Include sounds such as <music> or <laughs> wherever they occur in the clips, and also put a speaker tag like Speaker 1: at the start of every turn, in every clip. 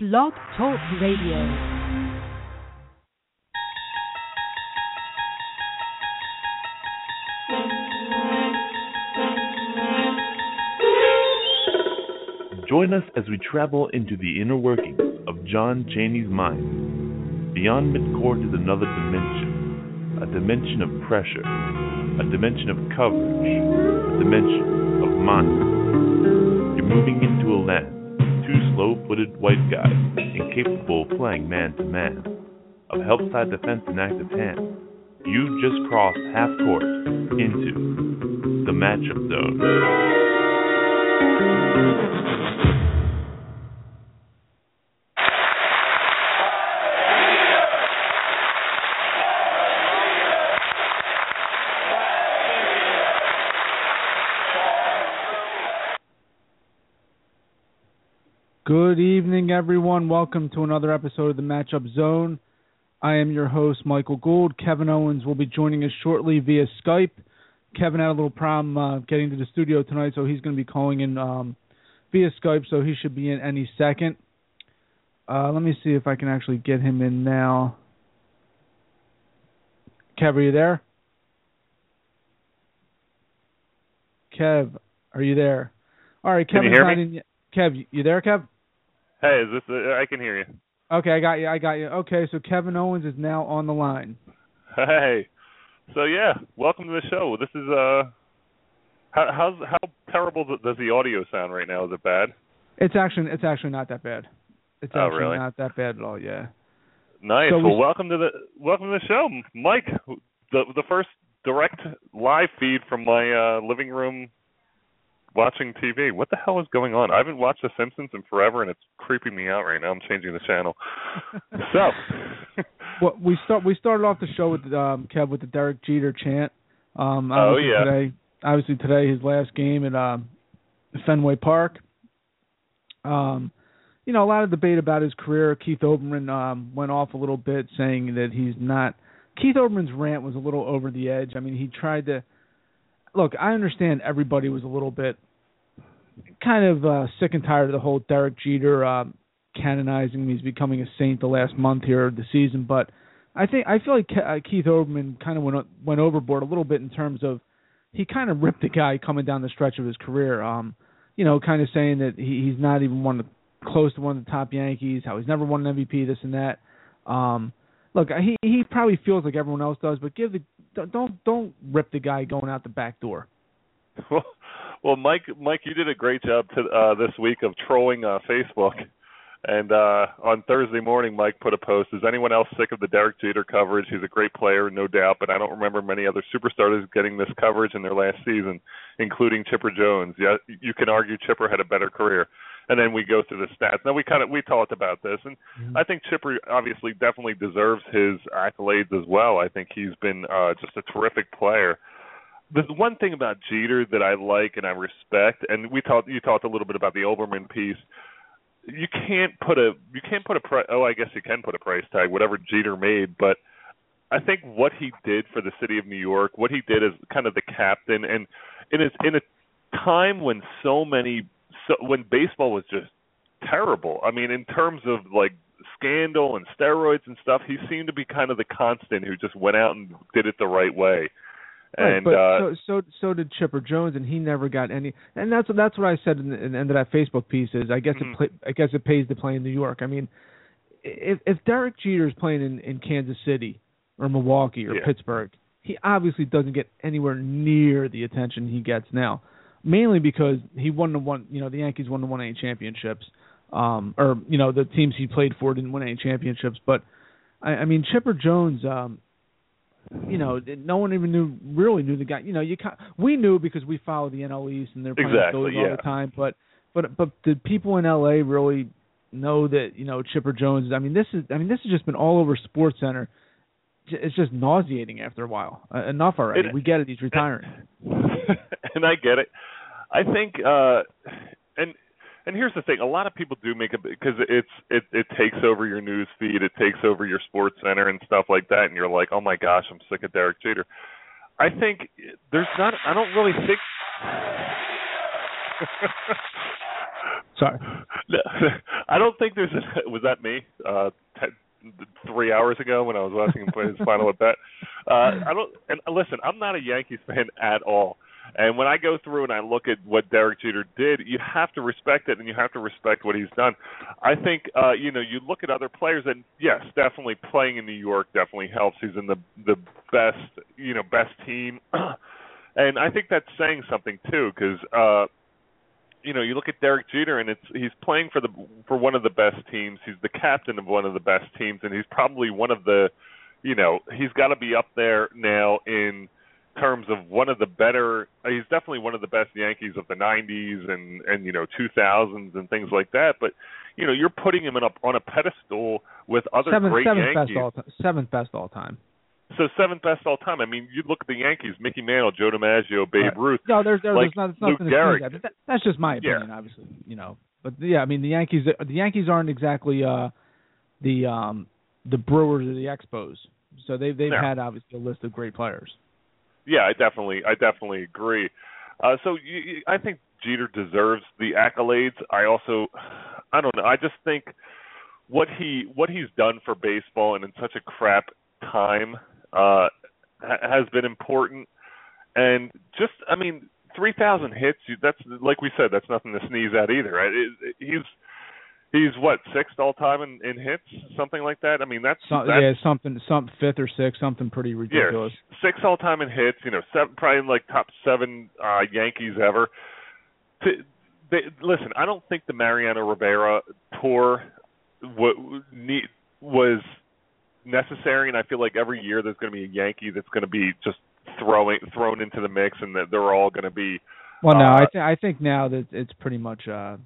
Speaker 1: Blog Talk Radio.
Speaker 2: Join us as we travel into the inner workings of John Chaney's mind. Beyond midcourt is another dimension, a dimension of pressure, a dimension of coverage, a dimension of mind. You're moving into a land two slow-footed white guys, incapable of playing man-to-man, of help-side defense and active hand. You've just crossed half court into the matchup zone.
Speaker 3: Good evening, everyone. Welcome to another episode of the Matchup Zone. I am your host, Michael Gould. Kevin Owens will be joining us shortly via Skype. Kevin had a little problem uh, getting to the studio tonight, so he's going to be calling in um, via Skype, so he should be in any second. Uh, let me see if I can actually get him in now. Kev, are you there? Kev, are you there? All right,
Speaker 4: Can you
Speaker 3: Kevin's
Speaker 4: hear
Speaker 3: not
Speaker 4: me?
Speaker 3: in yet. Kev, you there, Kev?
Speaker 4: Hey, is this? Uh, I can hear you.
Speaker 3: Okay, I got you. I got you. Okay, so Kevin Owens is now on the line.
Speaker 4: Hey, so yeah, welcome to the show. This is uh, how how's how terrible does the audio sound right now? Is it bad?
Speaker 3: It's actually it's actually not that bad. It's
Speaker 4: Oh,
Speaker 3: actually
Speaker 4: really?
Speaker 3: not that bad at all. Yeah.
Speaker 4: Nice.
Speaker 3: So we-
Speaker 4: well, welcome to the welcome to the show, Mike. The the first direct live feed from my uh living room watching TV. What the hell is going on? I haven't watched The Simpsons in forever, and it's creeping me out right now. I'm changing the channel. <laughs> so.
Speaker 3: Well, we start we started off the show with um, Kev with the Derek Jeter chant. Um,
Speaker 4: Oh, yeah.
Speaker 3: Today, obviously today his last game at um, Fenway Park. Um, you know, a lot of debate about his career. Keith Olbermann um, went off a little bit, saying that he's not. Keith Olbermann's rant was a little over the edge. I mean, he tried to. Look, I understand everybody was a little bit kind of uh, sick and tired of the whole Derek Jeter um, canonizing him. He's becoming a saint the last month here of the season, but I think I feel like Ke- uh, Keith Olbermann kind of went went overboard a little bit in terms of he kind of ripped the guy coming down the stretch of his career. Um, you know, kind of saying that he, he's not even one of the, close to one of the top Yankees, how he's never won an MVP, this and that. Um, look, he he probably feels like everyone else does, but give the don't don't, don't rip the guy going out the back door.
Speaker 4: Well, <laughs> well, Mike, Mike, you did a great job to, uh, this week of trolling uh, Facebook. And uh, on Thursday morning, Mike put a post. Is anyone else sick of the Derek Jeter coverage? He's a great player, no doubt, but I don't remember many other superstars getting this coverage in their last season, including Chipper Jones. Yeah, you can argue Chipper had a better career. And then we go through the stats. Now we kind of we talked about this, and I think Chipper obviously definitely deserves his accolades as well. I think he's been uh, just a terrific player the one thing about Jeter that I like and I respect, and we talked you talked a little bit about the Olbermann piece. You can't put a you can't put a pri- oh I guess you can put a price tag whatever Jeter made, but I think what he did for the city of New York, what he did as kind of the captain, and in a, in a time when so many so when baseball was just terrible. I mean, in terms of like scandal and steroids and stuff, he seemed to be kind of the constant who just went out and did it the right way.
Speaker 3: Right,
Speaker 4: And
Speaker 3: but
Speaker 4: uh,
Speaker 3: so so so did Chipper Jones, and he never got any. And that's that's what I said in the, in the end of that Facebook piece. Is I guess
Speaker 4: Mhm.
Speaker 3: it play, I guess it pays to play in New York. I mean, if if Derek Jeter's playing in in Kansas City or Milwaukee or
Speaker 4: Yeah.
Speaker 3: Pittsburgh, he obviously doesn't get anywhere near the attention he gets now. Mainly because he won the one, you know, the Yankees won the one A championships, um, or you know the teams he played for didn't win any championships. But I, I mean, Chipper Jones, um, you know, no one even knew really knew the guy. You know, you ca we knew because we follow the NL East and they're playing
Speaker 4: Exactly,
Speaker 3: Phillies all the time. But but but did people in LA really know that you know Chipper Jones? I mean, this is I mean this has just been all over Sports Center. It's just nauseating after a while. Uh, enough already.
Speaker 4: It-
Speaker 3: we get it. He's retiring. <laughs>
Speaker 4: and I get it. I think uh and and here's the thing, a lot of people do make it because it's it it takes over your news feed, it takes over your sports center and stuff like that and you're like, "Oh my gosh, I'm sick of Derek Jeter." I think there's not I don't really think <laughs>
Speaker 3: Sorry. <laughs>
Speaker 4: I don't think there's a. <laughs> Was that me? Uh, three hours ago when I was watching him play his final at bat. Uh, I don't. And listen, I'm not a Yankees fan at all. And when I go through and I look at what Derek Jeter did, you have to respect it and you have to respect what he's done. I think uh, you know, you look at other players and yes, definitely playing in New York definitely helps. He's in the the best, you know, best team. <clears throat> and I think that's saying something too cuz uh you know, you look at Derek Jeter and it's he's playing for the for one of the best teams. He's the captain of one of the best teams and he's probably one of the you know, he's got to be up there now in terms of one of the better he's definitely one of the best Yankees of the 90s and and you know 2000s and things like that but you know you're putting him in a, on a pedestal with other
Speaker 3: seventh,
Speaker 4: great
Speaker 3: seventh
Speaker 4: Yankees
Speaker 3: best all time. seventh best all time
Speaker 4: so seventh best all time I mean you look at the Yankees Mickey Mantle Joe DiMaggio Babe
Speaker 3: right.
Speaker 4: Ruth
Speaker 3: no there's there's,
Speaker 4: like
Speaker 3: there's not, nothing
Speaker 4: Gehrig.
Speaker 3: to say that. that's just my opinion
Speaker 4: Yeah.
Speaker 3: obviously you know but yeah I mean the Yankees the Yankees aren't exactly uh the um the Brewers or the Expos so they've they've
Speaker 4: No.
Speaker 3: had obviously a list of great players
Speaker 4: Yeah, I definitely, I definitely agree. Uh, so you, I think Jeter deserves the accolades. I also, I don't know. I just think what he what he's done for baseball and in such a crap time uh, ha- has been important. And just, I mean, three thousand hits. That's like we said. That's nothing to sneeze at either. Right? It, it, he's he's what sixth all time in, in hits, something like that. I mean, that's,
Speaker 3: so,
Speaker 4: that's
Speaker 3: yeah something some fifth or sixth something pretty ridiculous
Speaker 4: yeah, six all time in hits. You know, seven, probably in like top seven uh, Yankees ever. To, they, listen, I don't think the Mariano Rivera tour w- need, was necessary, and I feel like every year there's going to be a Yankee that's going to be just throwing thrown into the mix, and that they're all going to be.
Speaker 3: Well, no,
Speaker 4: Uh,
Speaker 3: I th- I think now that it's pretty much uh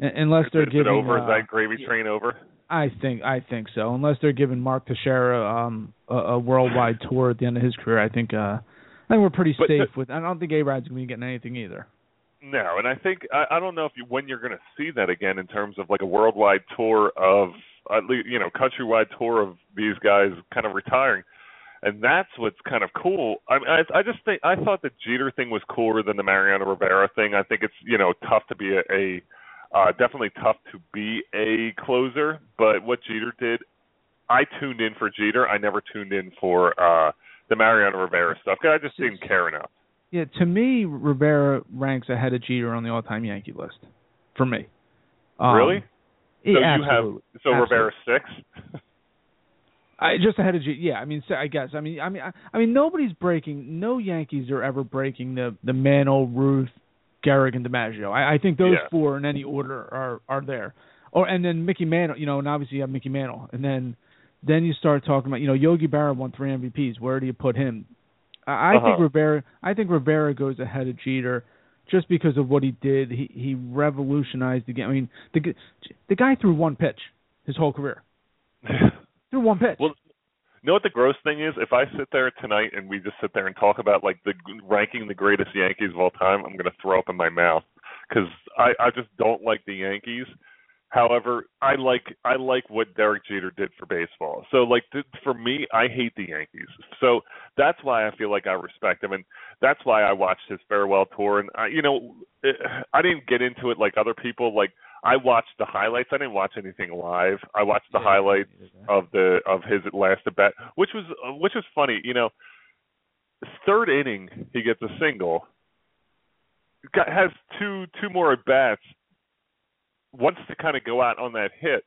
Speaker 3: unless they're
Speaker 4: is it
Speaker 3: giving
Speaker 4: over?
Speaker 3: uh,
Speaker 4: is that gravy train over?
Speaker 3: I think I think so. Unless they're giving Mark Teixeira um a, a worldwide tour at the end of his career, I think uh I think we're pretty
Speaker 4: But
Speaker 3: safe with. I don't think A Rod's gonna be getting anything either.
Speaker 4: No, and I think I, I don't know if you, when you're going to see that again in terms of like a worldwide tour of at least you know countrywide tour of these guys kind of retiring, and that's what's kind of cool. I mean, I, I just think I thought the Jeter thing was cooler than the Mariano Rivera thing. I think it's you know tough to be a, a uh, definitely tough to be a closer, but what Jeter did, I tuned in for Jeter. I never tuned in for uh the Mariano Rivera stuff 'cause I just didn't care enough.
Speaker 3: Yeah, to me, Rivera ranks ahead of Jeter on the all-time Yankee list. For me, um,
Speaker 4: really?
Speaker 3: Yeah,
Speaker 4: so you
Speaker 3: absolutely.
Speaker 4: have so
Speaker 3: Absolutely.
Speaker 4: Rivera six. <laughs>
Speaker 3: I just ahead of Jeter. Yeah, I mean, I guess. I mean, I mean, I, I mean, nobody's breaking. No Yankees are ever breaking the the Mantle, Ruth, Gehrig, and DiMaggio. I, I think those
Speaker 4: Yeah.
Speaker 3: four in any order are are there. Or and then Mickey Mantle, you know, and obviously you have Mickey Mantle, and then then you start talking about, you know, Yogi Berra won three MVPs. Where do you put him? I, I think
Speaker 4: Uh-huh.
Speaker 3: Rivera. I think Rivera goes ahead of Jeter. Just because of what he did, he he revolutionized the game. I mean, the the guy threw one pitch his whole career. <laughs> Threw one pitch.
Speaker 4: Well, Know what the gross thing is? If I sit there tonight and we just sit there and talk about like the ranking the greatest Yankees of all time, I'm to throw up in my mouth because I I just don't like the Yankees. However, I like I like what Derek Jeter did for baseball. So like for me, I hate the Yankees. So that's why I feel like I respect him, and that's why I watched his farewell tour. And I, you know, it, I didn't get into it like other people. Like I watched the highlights. I didn't watch anything live. I watched the
Speaker 3: Yeah,
Speaker 4: highlights
Speaker 3: yeah.
Speaker 4: of the of his last at bat, which was which was funny. You know, third inning he gets a single. Got, has two two more at bats. Wants to kind of go out on that hit.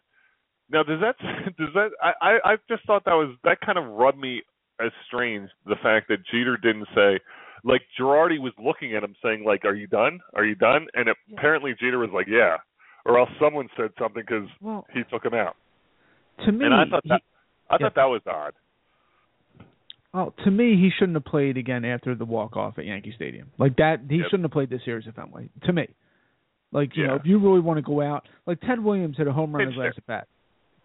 Speaker 4: Now does that <laughs> does that I I I just thought that was that kind of rubbed me as strange the fact that Jeter didn't say like Girardi was looking at him saying like are you done are you done and apparently Jeter was like yeah or else someone said something because
Speaker 3: Well,
Speaker 4: he took him out
Speaker 3: to me,
Speaker 4: and I thought
Speaker 3: he-
Speaker 4: that I
Speaker 3: yeah.
Speaker 4: thought that was odd.
Speaker 3: well, to me, he shouldn't have played again after the walk off at Yankee Stadium. Like that, he
Speaker 4: Yep.
Speaker 3: shouldn't have played this series at Fenway. To me, like you know, if you really want to go out, like Ted Williams hit a home run his
Speaker 4: Pinch
Speaker 3: last at bat.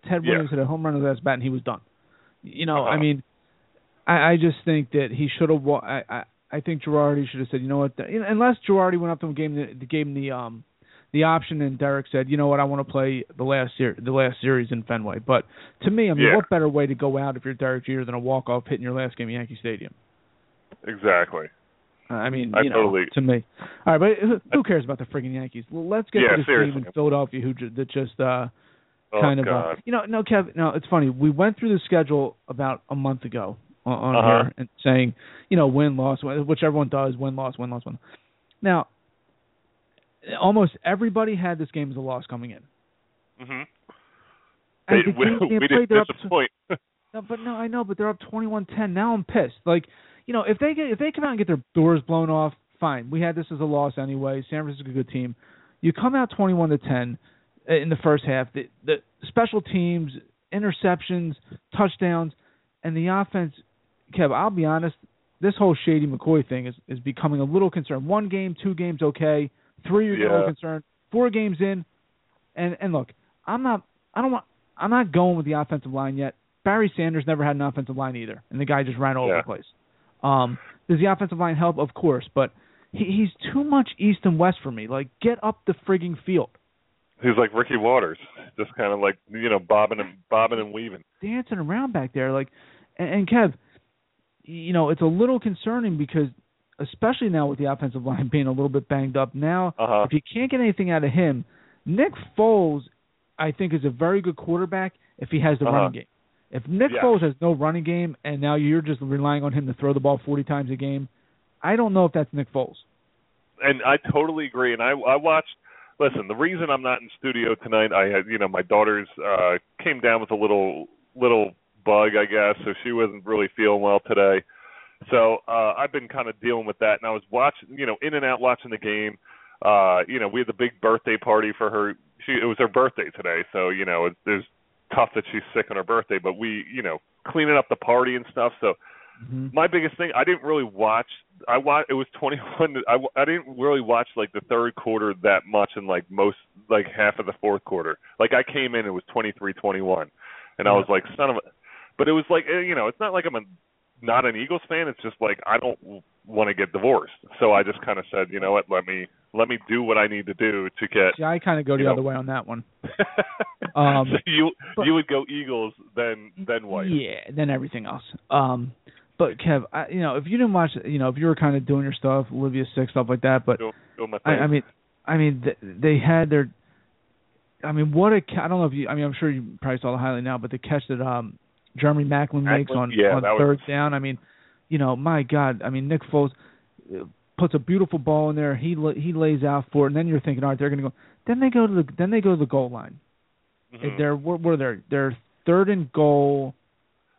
Speaker 3: Ted
Speaker 4: Yeah.
Speaker 3: Williams hit a home run his last bat, and he was done. You know, I
Speaker 4: Uh-huh.
Speaker 3: mean, I, I just think that he should have. wa- I, I I think Girardi should have said, you know what, the, unless Girardi went up to him, gave him the, gave him the um the option, and Derek said, you know what, I want to play the last ser- the last series in Fenway. But to me, I mean,
Speaker 4: Yeah.
Speaker 3: what better way to go out if you're Derek Jeter than a walk off hitting your last game at Yankee Stadium?
Speaker 4: Exactly.
Speaker 3: I mean,
Speaker 4: I
Speaker 3: you know,
Speaker 4: totally-
Speaker 3: to me. All right, but who- who cares about the friggin' Yankees? Well, let's get
Speaker 4: Yeah,
Speaker 3: to this
Speaker 4: seriously.
Speaker 3: team in Philadelphia who ju- that just uh
Speaker 4: Oh
Speaker 3: kind of
Speaker 4: God.
Speaker 3: uh, you know no Kev no it's funny we went through the schedule about a month ago on, on
Speaker 4: Uh-huh.
Speaker 3: here and saying you know win loss win- which everyone does win loss win loss win now almost everybody had this game as a loss coming in
Speaker 4: hmm They,
Speaker 3: the
Speaker 4: we,
Speaker 3: game
Speaker 4: we
Speaker 3: played,
Speaker 4: didn't
Speaker 3: up-
Speaker 4: disappoint. <laughs>
Speaker 3: No, but no, I know, but they're up twenty-one ten. Now I'm pissed. Like, you know, if they get if they come out and get their doors blown off, fine. We had this as a loss anyway. San Francisco's a good team. You come out twenty-one to ten in the first half. The, the special teams, interceptions, touchdowns, and the offense. Kev, I'll be honest. This whole Shady McCoy thing is is becoming a little concerned. One game, two games, okay. Three, getting a little concerned. Four games in, and and look, I'm not. I don't want. I'm not going with the offensive line yet. Barry Sanders never had an offensive line either, and the guy just ran all over the place. Um, does the offensive line help? Of course, but he, he's too much east and west for me. Like, get up the frigging field,
Speaker 4: He's like Ricky Watters, <laughs> just kind of like you know bobbing and bobbing and weaving.
Speaker 3: dancing around back there. Like, and, and Kev, you know, it's a little concerning because, especially now with the offensive line <laughs> being a little bit banged up. Now,
Speaker 4: Uh huh.
Speaker 3: if you can't get anything out of him, Nick Foles, I think, is a very good quarterback if he has the
Speaker 4: Uh-huh.
Speaker 3: running game. If Nick
Speaker 4: Yes.
Speaker 3: Foles has no running game and now you're just relying on him to throw the ball 40 times a game, I don't know if that's Nick Foles.
Speaker 4: and I totally agree. And I I watched. Listen, the reason I'm not in studio tonight, I had you know my daughter's uh came down with a little little bug, I guess, so she wasn't really feeling well today. So uh I've been kind of dealing with that, and I was watching, you know, in and out watching the game. Uh, you know, we had the big birthday party for her. She it was her birthday today, so you know it, it's tough that she's sick on her birthday. But we, you know, cleaning up the party and stuff. So
Speaker 3: Mm-hmm.
Speaker 4: my biggest thing i didn't really watch i wa it was <laughs> 21 to- I didn't really watch like the third quarter that much and like most like half of the fourth quarter like i came in it was 23 21 and i was like son of a but it was like eh, you know it's not like i'm a not an eagles fan it's just like i don't want to get divorced so i just kind of said you know what let me let me do what i need to do to get
Speaker 3: Yeah, I kind of go the
Speaker 4: know.
Speaker 3: other way on that one. <laughs> Um,
Speaker 4: so you
Speaker 3: but-
Speaker 4: you would go eagles then then white
Speaker 3: Yeah, then everything else. Um, but Kev, I, you know, if you didn't watch, you know, if you were kind of doing your stuff, Olivia Six stuff like that, but
Speaker 4: do, do
Speaker 3: I. I mean, I mean, th- they had their. I mean, what a! ca- I don't know if you. I mean, I'm sure you probably saw the highlight now, but the catch that um Jeremy Maclin makes on
Speaker 4: yeah,
Speaker 3: on
Speaker 4: that was-
Speaker 3: third down. I mean, you know, my God. I mean, Nick Foles uh, puts a beautiful ball in there. He he lays out for it, and then you're thinking, all right, they're going to go. Then they go to the then they go to the goal line.
Speaker 4: Mhm.
Speaker 3: They're what were they? They're third and goal.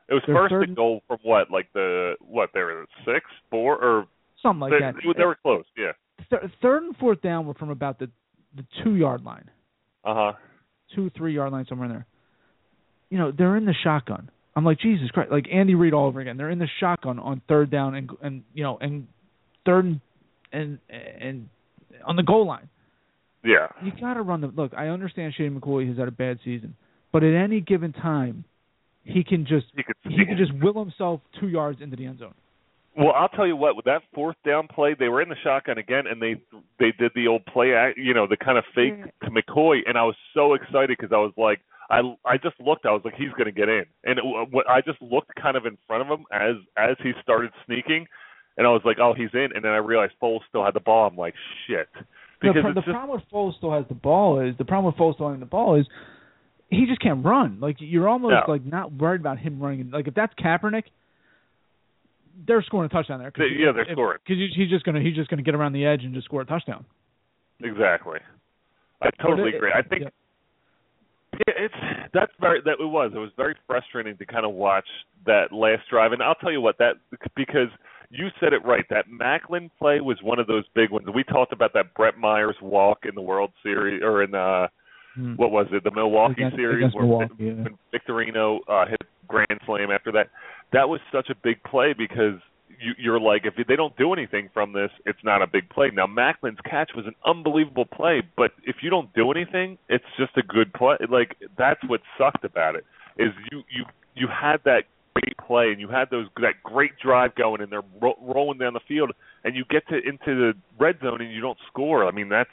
Speaker 4: It was first
Speaker 3: third-
Speaker 4: and goal from what, like the what? They were six, four, or
Speaker 3: Something like
Speaker 4: they,
Speaker 3: that.
Speaker 4: they were close. Yeah.
Speaker 3: Th- third and fourth down were from about the the two yard line,
Speaker 4: Uh huh.
Speaker 3: two three yard line somewhere in there. You know they're in the shotgun. I'm like Jesus Christ, like Andy Reid all over again. They're in the shotgun on third down and and you know and third and and, and on the goal line.
Speaker 4: Yeah.
Speaker 3: You got to run the look. I understand Shane McCoy has had a bad season, but at any given time, he can just
Speaker 4: could.
Speaker 3: he can just will himself two yards into the end zone.
Speaker 4: Well, I'll tell you what. With that fourth down play, they were in the shotgun again, and they they did the old play act, you know, the kind of fake to McCoy, and I was so excited because I was like, I I just looked, I was like, he's going to get in, and it, what I just looked kind of in front of him as as he started sneaking, and I was like, oh, he's in, and then I realized Foles still had the ball. I'm like, shit,
Speaker 3: The,
Speaker 4: because it's
Speaker 3: the
Speaker 4: just
Speaker 3: problem with Foles still has the ball is the problem with Foles still having the ball is he just can't run. Like you're almost
Speaker 4: No.
Speaker 3: like not worried about him running. Like if that's Kaepernick, they're scoring a touchdown there. 'cause
Speaker 4: They- yeah, they're
Speaker 3: if-
Speaker 4: scoring.
Speaker 3: because he's, he's just gonna he's just gonna get around the edge and just score a touchdown.
Speaker 4: exactly. I totally
Speaker 3: it-
Speaker 4: agree. I think
Speaker 3: yeah.
Speaker 4: It's that's very that it was. It was very frustrating to kind of watch that last drive, and I'll tell you what that because you said it right. That Maclin play was one of those big ones. We talked about that Brett Myers walk in the World Series or in uh
Speaker 3: Hmm.
Speaker 4: what was it the Milwaukee
Speaker 3: Against-
Speaker 4: series where
Speaker 3: Milwaukee, yeah.
Speaker 4: Victorino uh, hit grand slam after that. That was such a big play because you're like, if they don't do anything from this, it's not a big play. Now Maclin's catch was an unbelievable play, but if you don't do anything, it's just a good play. Like that's what sucked about it is you you you had that great play and you had those that great drive going and they're ro- rolling down the field and you get to into the red zone and you don't score. I mean that's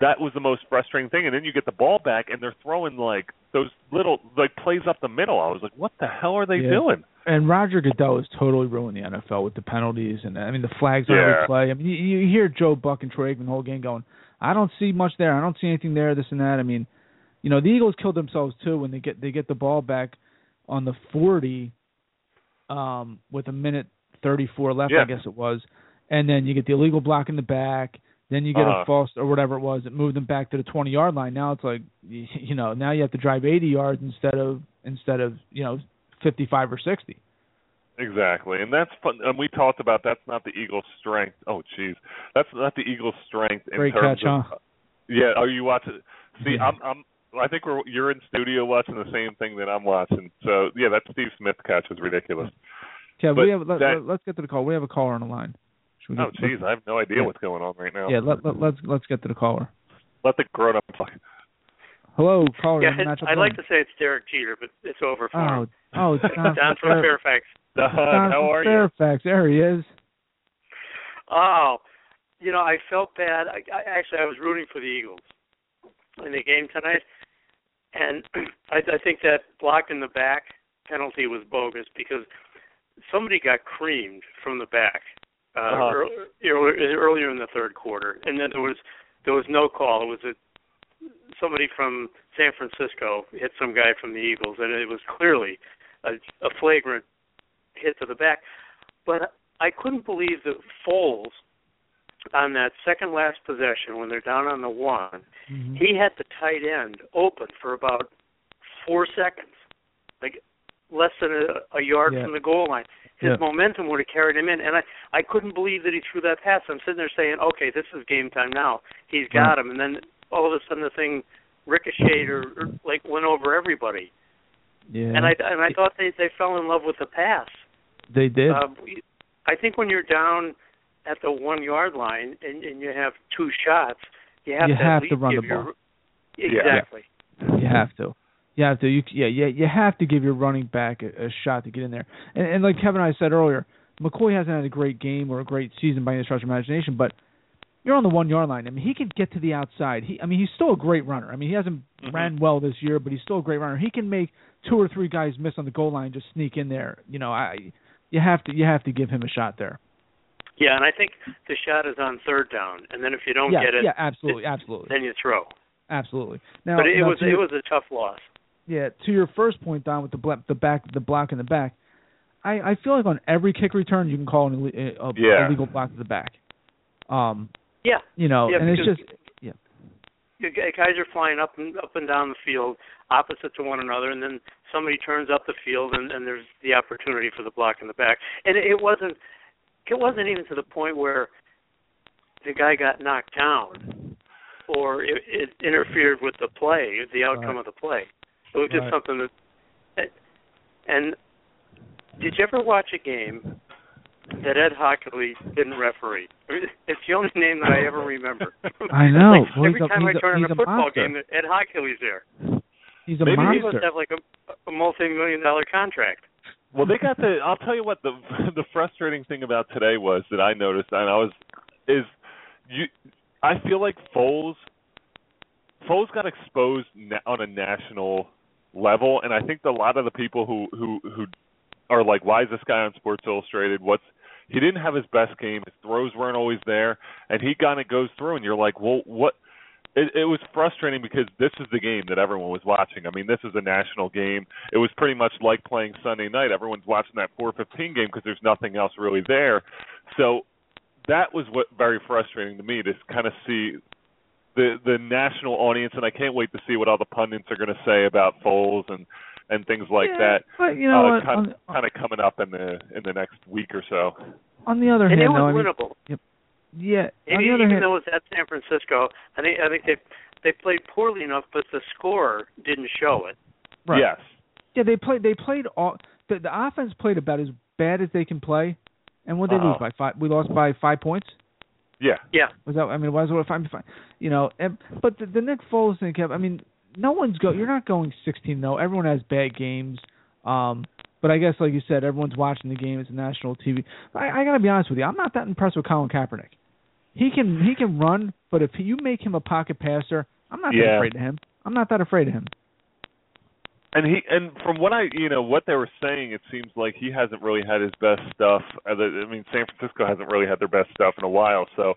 Speaker 4: that was the most frustrating thing. And then you get the ball back and they're throwing like those little like plays up the middle. I was like, what the hell are they
Speaker 3: Yeah.
Speaker 4: doing?
Speaker 3: And Roger Goodell has totally ruined the NFL with the penalties and I mean the flags on
Speaker 4: Yeah.
Speaker 3: every play. I mean you, you hear Joe Buck and Troy Aikman the whole game going, I don't see much there. I don't see anything there. This and that. I mean, you know the Eagles killed themselves too when they get they get the ball back on the forty, um, with a minute thirty four left.
Speaker 4: Yeah.
Speaker 3: I guess it was, and then you get the illegal block in the back. Then you get
Speaker 4: Uh-huh.
Speaker 3: a false or whatever it was that moved them back to the twenty yard line. Now it's like <laughs> you know now you have to drive eighty yards instead of instead of you know fifty five or sixty.
Speaker 4: Exactly, and that's fun. And we talked about that's not the Eagles' strength. Oh, jeez, that's not the Eagles' strength in
Speaker 3: Great
Speaker 4: terms
Speaker 3: catch,
Speaker 4: of.
Speaker 3: huh?
Speaker 4: Uh, yeah. Are you watching? See,
Speaker 3: Yeah.
Speaker 4: I'm. I'm. I think we're you're in studio watching the same thing that I'm watching. So yeah, that Steve Smith catch was ridiculous.
Speaker 3: Kev,
Speaker 4: But
Speaker 3: we have let,
Speaker 4: that-
Speaker 3: let, us get to the call. We have a caller on the line. Should we
Speaker 4: Oh, jeez, I have no idea
Speaker 3: Yeah.
Speaker 4: what's going on right now.
Speaker 3: Yeah, let, let, let's let's get to the caller.
Speaker 4: Let the grown up talk.
Speaker 3: Hello, caller.
Speaker 5: Yeah,
Speaker 3: in the matchup
Speaker 5: I'd like to say it's Derek Jeter, but it's over for
Speaker 3: Oh,
Speaker 5: him.
Speaker 3: oh, it's <laughs> Don,
Speaker 5: Don from
Speaker 3: Fair-
Speaker 5: Fairfax.
Speaker 4: Don,
Speaker 3: Don
Speaker 4: how
Speaker 3: from
Speaker 4: are you?
Speaker 3: Fairfax. There he is.
Speaker 5: Oh, you know, I felt bad. I, I actually I was rooting for the Eagles in the game tonight, and <clears throat> I, I think that block in the back penalty was bogus because somebody got creamed from the back uh,
Speaker 4: Uh-huh.
Speaker 5: earlier, earlier in the third quarter, and then there was there was no call. It was a somebody from San Francisco hit some guy from the Eagles, and it was clearly a, a flagrant hit to the back. But I couldn't believe that Foles, on that second last possession when they're down on the one,
Speaker 3: Mhm.
Speaker 5: he had the tight end open for about four seconds, like less than a, a yard
Speaker 3: Yeah.
Speaker 5: from the goal line. His
Speaker 3: Yeah.
Speaker 5: momentum would have carried him in, and I I couldn't believe that he threw that pass. I'm sitting there saying, okay, this is game time now. He's got him, and then all of a sudden the thing ricocheted or, or like went over everybody.
Speaker 3: Yeah.
Speaker 5: And I and I thought they they fell in love with the pass.
Speaker 3: they did.
Speaker 5: Uh, we- I think when you're down at the one yard line and, and you have two shots, you have
Speaker 3: You
Speaker 5: to at
Speaker 3: have to run
Speaker 5: give
Speaker 3: the
Speaker 5: your,
Speaker 3: ball.
Speaker 5: Exactly.
Speaker 3: You have to. You have to. You yeah yeah. You have to give your running back a, a shot to get in there. And, and like Kevin and I said earlier, McCoy hasn't had a great game or a great season by any stretch of imagination, but you're on the one yard line. I mean, he can get to the outside. He, I mean, he's still a great runner. I mean, he hasn't
Speaker 4: Mhm.
Speaker 3: ran well this year, but he's still a great runner. He can make two or three guys miss on the goal line, just sneak in there. You know, I you have to you have to give him a shot there.
Speaker 5: Yeah, and I think the shot is on third down, and then if you don't
Speaker 3: yeah,
Speaker 5: get it,
Speaker 3: yeah, absolutely, absolutely,
Speaker 5: then you throw.
Speaker 3: absolutely. Now,
Speaker 5: but it
Speaker 3: now
Speaker 5: was
Speaker 3: to
Speaker 5: it
Speaker 3: your-
Speaker 5: was a tough loss.
Speaker 3: Yeah, to your first point, Don, with the bla- the back, the block in the back, I I feel like on every kick return you can call an a, a
Speaker 4: Yeah.
Speaker 3: illegal block to the back. Um,
Speaker 5: Yeah,
Speaker 3: you know,
Speaker 5: Yeah,
Speaker 3: and it's just yeah,
Speaker 5: you guys are flying up and up and down the field opposite to one another, and then somebody turns up the field, and, and there's the opportunity for the block in the back. And it, it wasn't it wasn't even to the point where the guy got knocked down or it, it interfered with the play, the outcome
Speaker 3: Right.
Speaker 5: of the play. It was just
Speaker 3: Right.
Speaker 5: something that. And did you ever watch a game that Ed Hochuli didn't referee? It's the only name that I ever remember. <laughs>
Speaker 3: I know.
Speaker 5: Like,
Speaker 3: Well,
Speaker 5: every
Speaker 3: a-
Speaker 5: time I
Speaker 3: he's a-
Speaker 5: turn on a
Speaker 3: a
Speaker 5: football
Speaker 3: monster.
Speaker 5: game, Ed Hochuli's there.
Speaker 3: he's a
Speaker 4: Maybe he
Speaker 5: He must have like a, a multi-million dollar contract.
Speaker 4: Well, they got the. I'll tell you what the <laughs> the frustrating thing about today was that I noticed, and I was is you. I feel like Foles Foles got exposed na- on a national level, and I think a lot of the people who who who are like, why is this guy on Sports Illustrated? What's he didn't have his best game. His throws weren't always there, and he kind of goes through, and you're like, well, what? It, it was frustrating because this is the game that everyone was watching. I mean, this is a national game. It was pretty much like playing Sunday night. Everyone's watching that 4:15 game because there's nothing else really there. So that was what very frustrating to me to kind of see the the national audience, and I can't wait to see what all the pundits are going to say about Foles and and things like
Speaker 3: Yeah,
Speaker 4: that.
Speaker 3: But you know,
Speaker 4: uh,
Speaker 3: what,
Speaker 4: kind,
Speaker 3: on,
Speaker 4: kind of coming up in the in the next week or so.
Speaker 3: on the other
Speaker 5: And
Speaker 3: hand,
Speaker 5: it
Speaker 3: though, I
Speaker 5: was
Speaker 3: mean,
Speaker 5: winnable.
Speaker 3: yeah, on
Speaker 5: Even,
Speaker 3: the other
Speaker 5: even
Speaker 3: hand,
Speaker 5: though it was at San Francisco, I think I think they they played poorly enough, but the score didn't show it.
Speaker 3: right.
Speaker 4: Yes.
Speaker 3: Yeah, they played. They played all. The, the offense played about as bad as they can play. And what did they
Speaker 4: Uh-oh.
Speaker 3: lose by five? We lost by five points.
Speaker 4: Yeah.
Speaker 5: Yeah,
Speaker 3: Was that? I mean, was it five? five you know, and, but the, the Nick Foles thing, Kev. I mean, no one's go. You're not going 16 0. Everyone has bad games. Um, but I guess, like you said, everyone's watching the game. It's national TV. I, I got to be honest with you. I'm not that impressed with Colin Kaepernick. He can he can run, but if you make him a pocket passer, I'm not that afraid of him. I'm not that afraid of him.
Speaker 4: And he and from what I you know what they were saying, it seems like he hasn't really had his best stuff. I mean, San Francisco hasn't really had their best stuff in a while. So,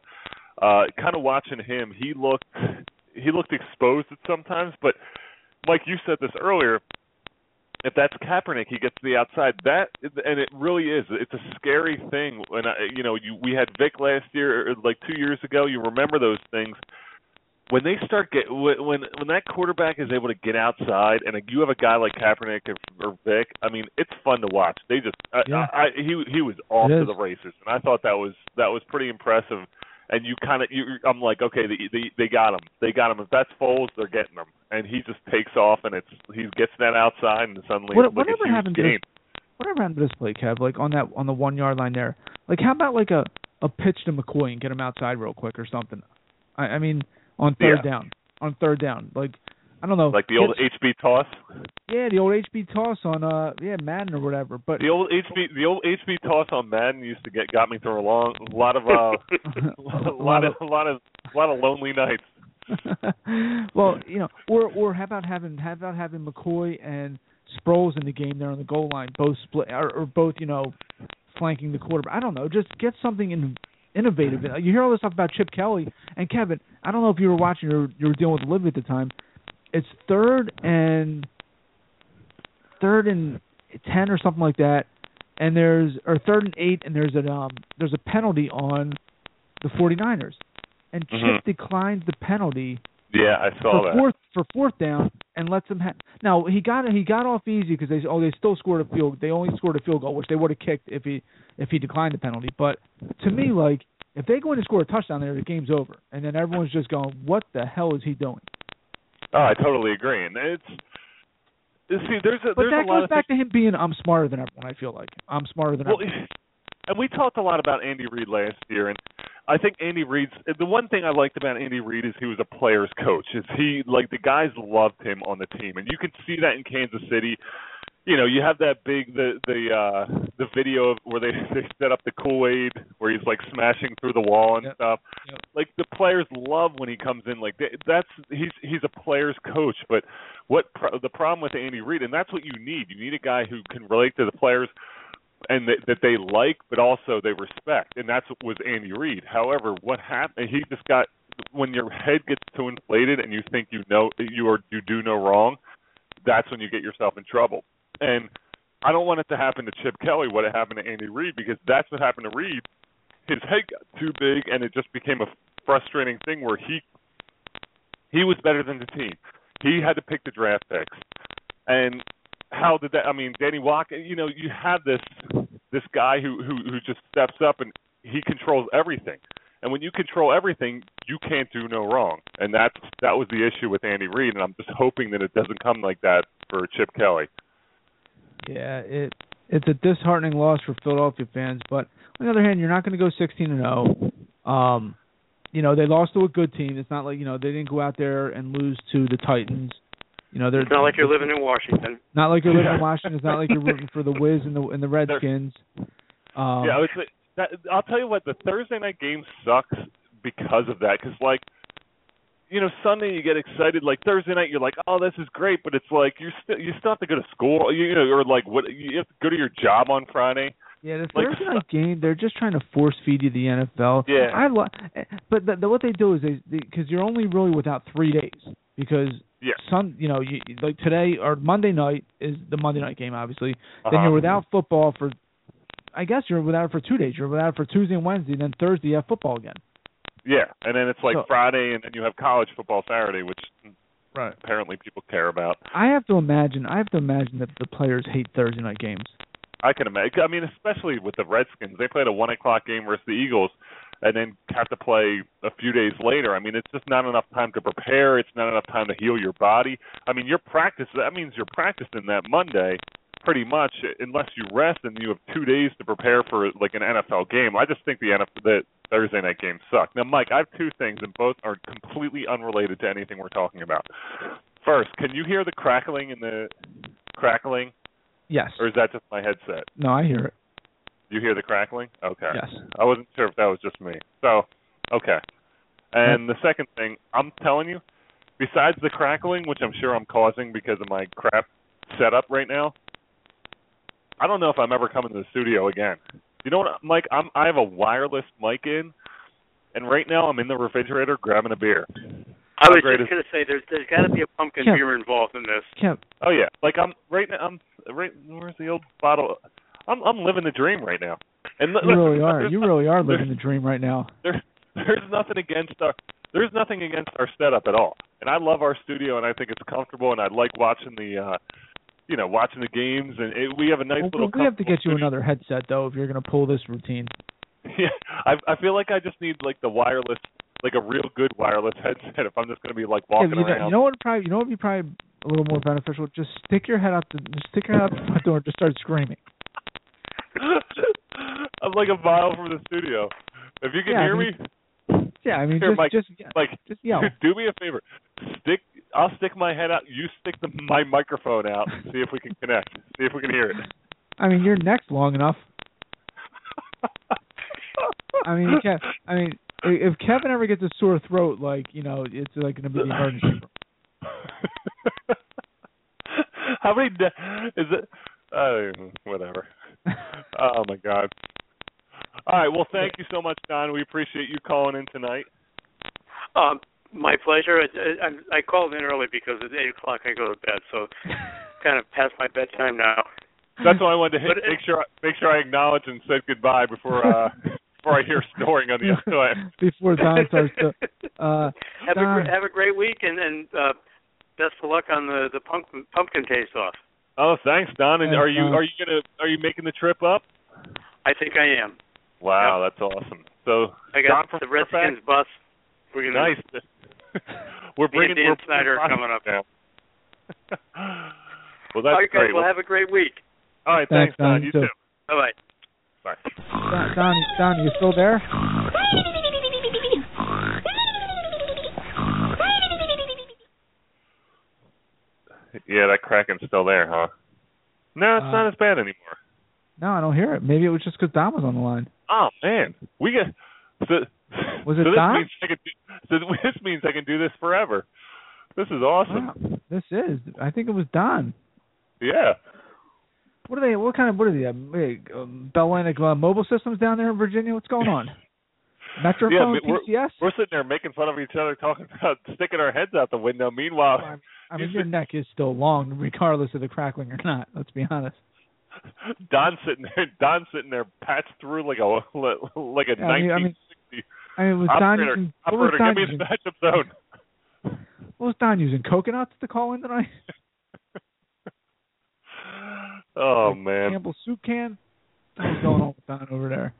Speaker 4: uh kind of watching him, he looked he looked exposed at sometimes. But Mike, you said this earlier. If that's Kaepernick, he gets to the outside. That and it really is. It's a scary thing. When I, you know, you we had Vic last year, like two years ago. You remember those things when they start get when when that quarterback is able to get outside and you have a guy like Kaepernick or, or Vic, I mean, it's fun to watch. They just
Speaker 3: yeah.
Speaker 4: I, I, he he was off to the races, and I thought that was that was pretty impressive. And you kind of you I'm like, okay, they, they they got him, they got him. If that's Foles, they're getting him, and he just takes off, and it's he gets that outside, and suddenly
Speaker 3: what,
Speaker 4: it's like
Speaker 3: whatever
Speaker 4: a
Speaker 3: happened
Speaker 4: game.
Speaker 3: to whatever happened to this play, Kev? Like on that on the one yard line there. Like how about like a a pitch to McCoy and get him outside real quick or something? I, I mean on third
Speaker 4: Yeah.
Speaker 3: down on third down. Like I don't know.
Speaker 4: like the old HB toss.
Speaker 3: yeah, the old HB toss on uh yeah Madden or whatever. But
Speaker 4: The old HB the old HB toss on Madden used to get got me through a long a lot of uh a <laughs> lot of a lot of a lot of lonely nights. <laughs>
Speaker 3: well, you know, or or how about having how about having McCoy and Sproles in the game there on the goal line, both split or, or both you know flanking the quarterback. I don't know, just get something in, innovative. You hear all this stuff about Chip Kelly and Kevin. I don't know if you were watching or you were dealing with Olivia at the time. It's third and third and ten or something like that, and there's or third and eight, and there's a um there's a penalty on the 49ers, and Chip
Speaker 4: Mhm.
Speaker 3: declines the penalty
Speaker 4: Yeah, I saw
Speaker 3: for
Speaker 4: that.
Speaker 3: fourth for fourth down and lets them ha- now he got he got off easy because they oh they still scored a field they only scored a field goal which they would have kicked if he if he declined the penalty. But to me like if they go in and score a touchdown there the game's over. And then everyone's just going what the hell is he doing
Speaker 4: Oh, I totally agree. And it's see there's a
Speaker 3: but
Speaker 4: there's
Speaker 3: that
Speaker 4: a
Speaker 3: goes back to him being I'm smarter than everyone I feel like I'm smarter than
Speaker 4: Well,
Speaker 3: everyone <laughs>
Speaker 4: and we talked a lot about Andy Reid last year, and I think Andy Reid's the one thing I liked about Andy Reid is he was a player's coach. Is he like the guys loved him on the team, and you can see that in Kansas City. You know, you have that big the the uh the video of where they <laughs> they set up the Kool Aid where he's like smashing through the wall and
Speaker 3: Yep.
Speaker 4: stuff.
Speaker 3: Yep.
Speaker 4: Like the players love when he comes in. Like that's he's he's a player's coach. But what pro- the problem with Andy Reid, and that's what you need. You need a guy who can relate to the players and that, that they like, but also they respect, and that's what was Andy Reid. However, what happened? He just got when your head gets too inflated and you think you know you are you do no wrong. That's when you get yourself in trouble. And I don't want it to happen to Chip Kelly. What it happened to Andy Reid? Because that's what happened to Reid. His head got too big, and it just became a frustrating thing where he he was better than the team. He had to pick the draft picks, and how did that? I mean, Danny Walker. You know, you have this this guy who who who just steps up and he controls everything. And when you control everything, you can't do no wrong. And that's that was the issue with Andy Reid. And I'm just hoping that it doesn't come like that for Chip Kelly.
Speaker 3: Yeah, it it's a disheartening loss for Philadelphia fans, but on the other hand, you're not going to go 16 and 0. Um, you know, they lost to a good team. It's not like, you know, they didn't go out there and lose to the Titans. You know, they're
Speaker 5: It's not like you're living in Washington.
Speaker 3: not like you're living in <laughs> Washington. It's not like you're rooting for the Wiz and the and the Redskins. Um,
Speaker 4: yeah, I was, that, I'll tell you what, the Thursday night game sucks because of that. Because like, you know, Sunday you get excited. Like Thursday night, you're like, oh, this is great, but it's like you still you still have to go to school. You, you know, or like what you have to go to your job on Friday.
Speaker 3: Yeah, the
Speaker 4: Like,
Speaker 3: Thursday <laughs> night game, they're just trying to force feed you the NFL.
Speaker 4: Yeah.
Speaker 3: I lo- but the, the, what they do is they because you're only really without three days because
Speaker 4: Yeah.
Speaker 3: Sun, you know, you, like today or Monday night is the Monday night game, obviously. Then
Speaker 4: Uh-huh.
Speaker 3: you're without football for, I guess you're without it for two days. You're without it for Tuesday and Wednesday. Then Thursday you have football again.
Speaker 4: Yeah, and then it's like
Speaker 3: So-
Speaker 4: Friday, and then you have college football Saturday, which
Speaker 3: Right.
Speaker 4: apparently people care about.
Speaker 3: I have to imagine. I have to imagine that the players hate Thursday night games.
Speaker 4: I can imagine. I mean, especially with the Redskins, they played a one o'clock game versus the Eagles, and then have to play a few days later. I mean, it's just not enough time to prepare. It's not enough time to heal your body. I mean, you're practice. That means you're practicing that Monday, pretty much, unless you rest and you have two days to prepare for like an NFL game. I just think the NFL that Thursday night game sucked. Now, Mike, I have two things, and both are completely unrelated to anything we're talking about. First, can you hear the crackling in the crackling,
Speaker 3: Yes.
Speaker 4: or is that just my headset?
Speaker 3: No, I hear it.
Speaker 4: You hear the crackling? Okay.
Speaker 3: Yes.
Speaker 4: I wasn't sure if that was just me. So, okay. And the second thing, I'm telling you, besides the crackling, which I'm sure I'm causing because of my crap setup right now, I don't know if I'm ever coming to the studio again. You know what, Mike? I'm I have a wireless mic in, and right now I'm in the refrigerator grabbing a beer.
Speaker 5: I was just going to say there's there's got to be a pumpkin
Speaker 3: Yeah.
Speaker 5: beer involved in this.
Speaker 3: Kev,
Speaker 4: Oh yeah, like I'm right now. I'm right. Where's the old bottle? I'm I'm living the dream right now. And
Speaker 3: you
Speaker 4: listen,
Speaker 3: really are. You really are living the dream right now. <laughs>
Speaker 4: There, there's nothing against our there's nothing against our setup at all. And I love our studio, and I think it's comfortable, and I like watching the, uh you know, watching the games, and it, we have a nice
Speaker 3: Well,
Speaker 4: little.
Speaker 3: we have to get you
Speaker 4: studio.
Speaker 3: another headset though if you're going to pull this routine. <laughs>
Speaker 4: Yeah, I I feel like I just need like the wireless, like a real good wireless headset if I'm just going to be like walking
Speaker 3: but you, know,
Speaker 4: around.
Speaker 3: you know what? Probably you know what would be probably a little more beneficial. Just stick your head out the just stick your head out the front door and just start screaming. <laughs>
Speaker 4: I'm like a mile from the studio. If you can
Speaker 3: Yeah, I
Speaker 4: hear
Speaker 3: mean,
Speaker 4: me,
Speaker 3: Yeah, I mean
Speaker 4: Here,
Speaker 3: just
Speaker 4: Mike,
Speaker 3: just yeah,
Speaker 4: like
Speaker 3: just yell. <laughs>
Speaker 4: do me a favor. Stick. I'll stick my head out. You stick the, my microphone out. and See if we can connect. See if we can hear it.
Speaker 3: I mean your neck's long enough. I mean, Kev, I mean, if Kevin ever gets a sore throat, like you know, it's like going to be the emergency room. <laughs>
Speaker 4: How many de- is it? Uh, whatever. <laughs> Oh my god. All right. Well, thank you so much, Don. We appreciate you calling in tonight.
Speaker 5: Um, my pleasure. I, I, I called in early because at eight o'clock I go to bed, so <laughs> kind of past my bedtime now.
Speaker 4: That's why I wanted to hit, make sure make sure I acknowledge and said goodbye before uh <laughs> before I hear snoring on the other <laughs> end.
Speaker 3: Before Don starts to, uh,
Speaker 5: have a
Speaker 3: Don.
Speaker 5: gr- have a great week and and uh, best of luck on the the pumpkin pumpkin taste off.
Speaker 4: Oh, thanks, Don. And
Speaker 3: Thanks,
Speaker 4: are you
Speaker 3: Don.
Speaker 4: are you gonna are you making the trip up?
Speaker 5: I think I am.
Speaker 4: Wow, that's awesome. So
Speaker 5: I
Speaker 4: Don
Speaker 5: got
Speaker 4: from
Speaker 5: the Redskins bus. We're gonna
Speaker 4: Nice. <laughs> <laughs> we're bringing
Speaker 5: Dan
Speaker 4: we're
Speaker 5: Snyder coming up.
Speaker 4: now. well, that's
Speaker 5: right, guys.
Speaker 4: great.
Speaker 5: Well, have a great week.
Speaker 4: All right,
Speaker 3: Thanks,
Speaker 4: thanks, Don.
Speaker 3: Don.
Speaker 4: You
Speaker 3: You too.
Speaker 4: too.
Speaker 5: Bye bye.
Speaker 4: Bye.
Speaker 3: Don, Don, Don, you still there?
Speaker 4: Yeah, that Kraken's still there, huh? No, it's
Speaker 3: Uh,
Speaker 4: not as bad anymore.
Speaker 3: No, I don't hear it. Maybe it was just because Don was on the line.
Speaker 4: Oh man, we get. So, <laughs>
Speaker 3: Was it
Speaker 4: so this
Speaker 3: Don?
Speaker 4: means I can do, so <laughs> this means I can do this forever. This is awesome.
Speaker 3: Wow, this is. I think it was Don.
Speaker 4: Yeah.
Speaker 3: What are they? What kind of? What are they? Big, um, Bell Atlantic uh, mobile systems down there in Virginia? What's going on? <laughs> Metrophone,
Speaker 4: Yeah, but
Speaker 3: PCS.
Speaker 4: We're sitting there making fun of each other, talking about sticking our heads out the window. Meanwhile,
Speaker 3: I- I mean, your
Speaker 4: sit-
Speaker 3: neck is still long, regardless of the crackling or not. Let's be honest.
Speaker 4: Don's sitting there. Don's sitting there, patched through like a like a
Speaker 3: Yeah, I mean- I mean,
Speaker 4: 1960.
Speaker 3: I mean, was Don
Speaker 4: operator,
Speaker 3: using? What was
Speaker 4: operator,
Speaker 3: Don
Speaker 4: give me
Speaker 3: using?
Speaker 4: the matchup zone.
Speaker 3: What was Don using? Coconuts to call in tonight? <laughs>
Speaker 4: Oh
Speaker 3: Like
Speaker 4: man,
Speaker 3: Campbell soup can. What's going on with Don over there?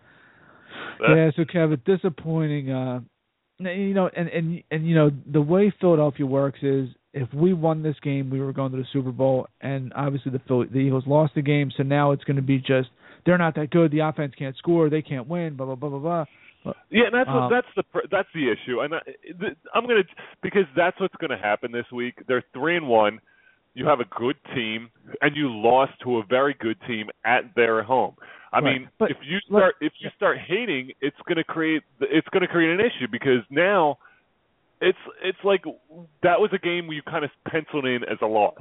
Speaker 4: That-
Speaker 3: yeah, so Kevin, disappointing. Uh, you know, and and and you know the way Philadelphia works is if we won this game, we were going to the Super Bowl, and obviously the Philly, the Eagles lost the game, so now it's going to be just they're not that good. The offense can't score. They can't win. Blah blah blah blah blah.
Speaker 4: Yeah, and that's what,
Speaker 3: Um,
Speaker 4: that's the that's the issue, and I, I'm gonna because that's what's gonna happen this week. They're three and one. You have a good team, and you lost to a very good team at their home. I
Speaker 3: Right.
Speaker 4: mean,
Speaker 3: But
Speaker 4: if you start if you start hating, it's gonna create it's gonna create an issue because now it's it's like that was a game where you kind of penciled in as a loss.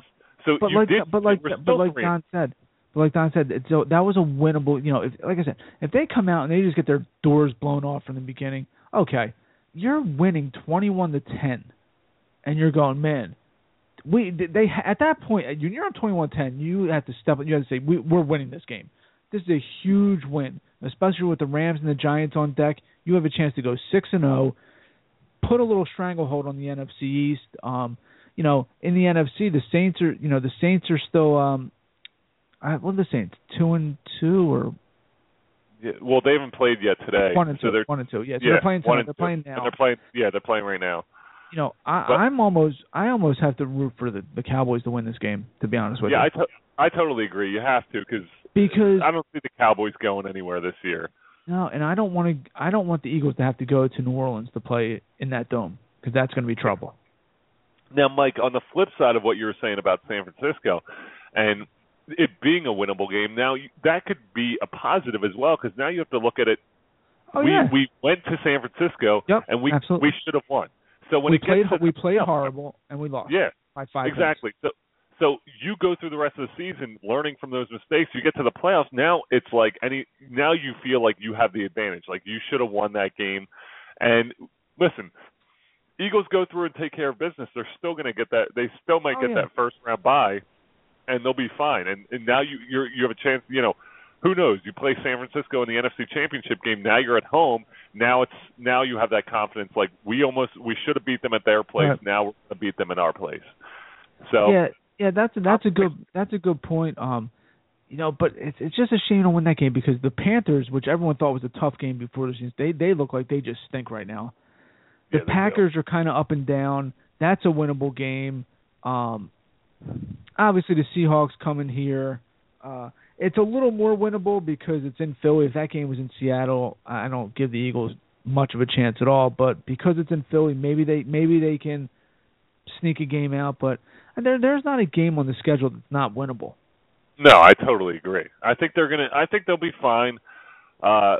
Speaker 4: So
Speaker 3: But
Speaker 4: you
Speaker 3: like
Speaker 4: did,
Speaker 3: but like but like. Don said, but like Don said, so that was a winnable. You know, if like I said, if they come out and they just get their doors blown off from the beginning, okay, you're winning twenty-one to ten, and you're going, man. We they at that point when you're on twenty-one ten, you have to step. You have to say we, we're winning this game. This is a huge win, especially with the Rams and the Giants on deck. You have a chance to go six and zero, put a little stranglehold on the NFC East. Um, you know, in the NFC, the Saints are, you know, the Saints are still, um, I, what are the Saints? Two and two or
Speaker 4: Yeah, well, they haven't played yet today.
Speaker 3: one and
Speaker 4: so
Speaker 3: two?
Speaker 4: they're
Speaker 3: One and two. Yeah, so
Speaker 4: yeah,
Speaker 3: they're playing tonight. They're
Speaker 4: two.
Speaker 3: playing
Speaker 4: And
Speaker 3: now.
Speaker 4: they're playing. Yeah, they're playing right now.
Speaker 3: You know, I,
Speaker 4: But-
Speaker 3: I'm almost, I almost have to root for the the Cowboys to win this game. To be honest with you.
Speaker 4: Yeah, I to- I totally agree. You have to because
Speaker 3: because
Speaker 4: I don't see the Cowboys going anywhere this year.
Speaker 3: no, and I don't want to, I don't want the Eagles to have to go to New Orleans to play in that dome because that's going to be trouble.
Speaker 4: Now, Mike, on the flip side of what you were saying about San Francisco and it being a winnable game, now that could be a positive as well because now you have to look at it.
Speaker 3: Oh
Speaker 4: we
Speaker 3: yeah,
Speaker 4: we went to San Francisco
Speaker 3: Yep,
Speaker 4: and we
Speaker 3: absolutely.
Speaker 4: we should have won. So when
Speaker 3: we
Speaker 4: it
Speaker 3: played,
Speaker 4: gets to
Speaker 3: we played
Speaker 4: no,
Speaker 3: horrible and we lost
Speaker 4: Yeah,
Speaker 3: by five.
Speaker 4: exactly. So So you go through the rest of the season learning from those mistakes. You get to the playoffs. Now it's like any. Now you feel like you have the advantage. Like you should have won that game. And listen, Eagles go through and take care of business. They're still going to get that. They still might
Speaker 3: Oh,
Speaker 4: get
Speaker 3: yeah.
Speaker 4: that first round bye, and they'll be fine. And and now you you're, you have a chance. You know, who knows? You play San Francisco in the NFC Championship game. Now you're at home. Now it's now you have that confidence. Like we almost we should have beat them at their place.
Speaker 3: Yeah.
Speaker 4: Now we're going to beat them at our place. So
Speaker 3: Yeah, yeah, that's a, that's a good that's a good point. Um, you know, but it's it's just a shame to win that game because the Panthers, which everyone thought was a tough game before the season, they they look like they just stink right now. The
Speaker 4: Yeah.
Speaker 3: Packers are kind of up and down. That's a winnable game. Um, obviously the Seahawks coming here. Uh, it's a little more winnable because it's in Philly. If that game was in Seattle, I don't give the Eagles much of a chance at all. But because it's in Philly, maybe they maybe they can sneak a game out. But there there's not a game on the schedule that's not winnable.
Speaker 4: No, I totally agree. I think they're gonna. I think they'll be fine. Uh,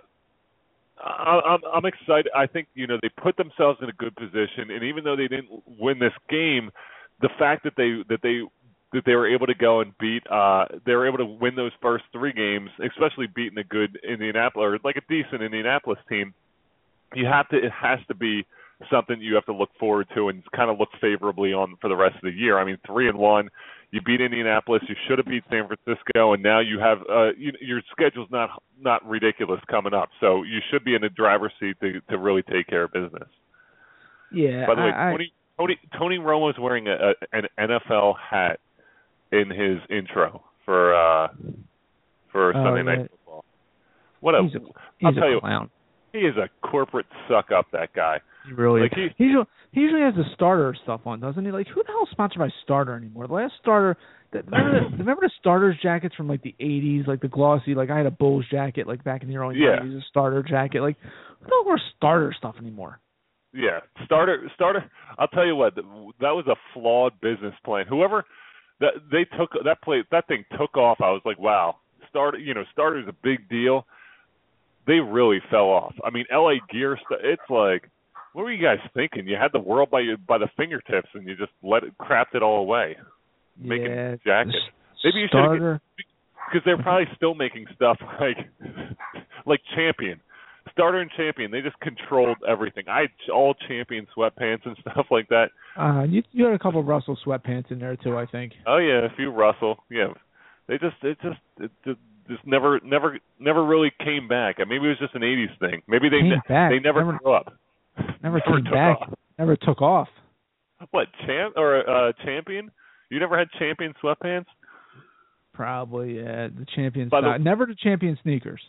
Speaker 4: I, I'm I'm excited. I think you know they put themselves in a good position, and even though they didn't win this game, the fact that they that they that they were able to go and beat, uh, they were able to win those first three games, especially beating a good Indianapolis or like a decent Indianapolis team. You have to. It has to be something you have to look forward to and kind of look favorably on for the rest of the year. I mean, three and one. You beat Indianapolis. You should have beat San Francisco, and now you have uh, you, your schedule's not not ridiculous coming up. So you should be in the driver's seat to to really take care of business.
Speaker 3: Yeah,
Speaker 4: By the way,
Speaker 3: I, I,
Speaker 4: Tony Tony Tony Romo's wearing a, a, an NFL hat in his intro for uh for
Speaker 3: Oh,
Speaker 4: Sunday
Speaker 3: yeah.
Speaker 4: Night Football. What a
Speaker 3: he's a,
Speaker 4: I'll
Speaker 3: he's
Speaker 4: tell
Speaker 3: a
Speaker 4: you-
Speaker 3: clown.
Speaker 4: he is a corporate suck up. That guy.
Speaker 3: He really
Speaker 4: Like,
Speaker 3: is.
Speaker 4: he-
Speaker 3: usually he usually has the starter stuff on, doesn't he? Like who the hell's sponsored by Starter anymore? The last starter that remember the, remember the starters jackets from like the eighties, like the glossy like I had a Bulls jacket like back in the early
Speaker 4: Yeah.
Speaker 3: nineties, a starter jacket. Like who the hell wears starter stuff anymore?
Speaker 4: Yeah, starter starter. I'll tell you what, that was a flawed business plan. Whoever that they took that play that thing took off. I was like, wow, starter. You know, starter's a big deal. They really fell off. I mean, LA Gear. It's like, what were you guys thinking? You had the world by your by the fingertips, and you just let it crapped it all away. Making
Speaker 3: yeah,
Speaker 4: jackets. Maybe you
Speaker 3: starter.
Speaker 4: because they're probably still making stuff <laughs> like like champion starter and champion they just controlled everything i had all champion sweatpants and <laughs> stuff like that
Speaker 3: Uh, you you had a couple of Russell sweatpants in there too, I think.
Speaker 4: oh yeah a few russell yeah they just it just it just just never never never really came back maybe it was just an 80s thing maybe they
Speaker 3: Came
Speaker 4: ne- they never,
Speaker 3: Never-
Speaker 4: grew up
Speaker 3: Never came
Speaker 4: took
Speaker 3: back.
Speaker 4: off.
Speaker 3: Never took off.
Speaker 4: what champ or uh champion you never had champion sweatpants
Speaker 3: Probably, yeah. The champion
Speaker 4: By the-
Speaker 3: Never the champion sneakers.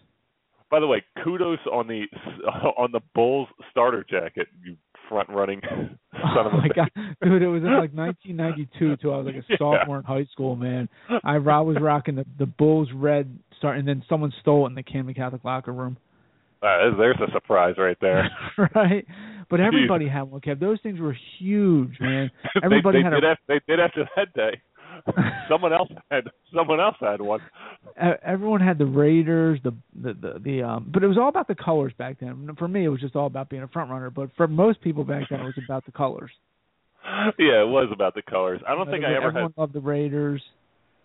Speaker 4: By the way kudos on the <laughs> on the bulls starter jacket you front running <laughs> son
Speaker 3: oh
Speaker 4: of a
Speaker 3: my
Speaker 4: bitch.
Speaker 3: god, dude! It was in like 1992 till I was like a <laughs>
Speaker 4: Yeah.
Speaker 3: sophomore in high school, man. I, I was rocking the the Bulls red start, and then someone stole it in the Camden Catholic locker room,
Speaker 4: Uh, there's a surprise right there.
Speaker 3: right? But everybody had one. Kev, those things were huge, man. Everybody
Speaker 4: they, they
Speaker 3: had
Speaker 4: did
Speaker 3: a.
Speaker 4: have, they did after that day. <laughs> someone else had someone else had one.
Speaker 3: Everyone had the Raiders, the, the the the um, but it was all about the colors back then. For me, it was just all about being a front runner. But for most people back then, it was about the colors.
Speaker 4: Yeah, it was about the colors. I don't think I ever
Speaker 3: everyone
Speaker 4: had.
Speaker 3: loved the Raiders.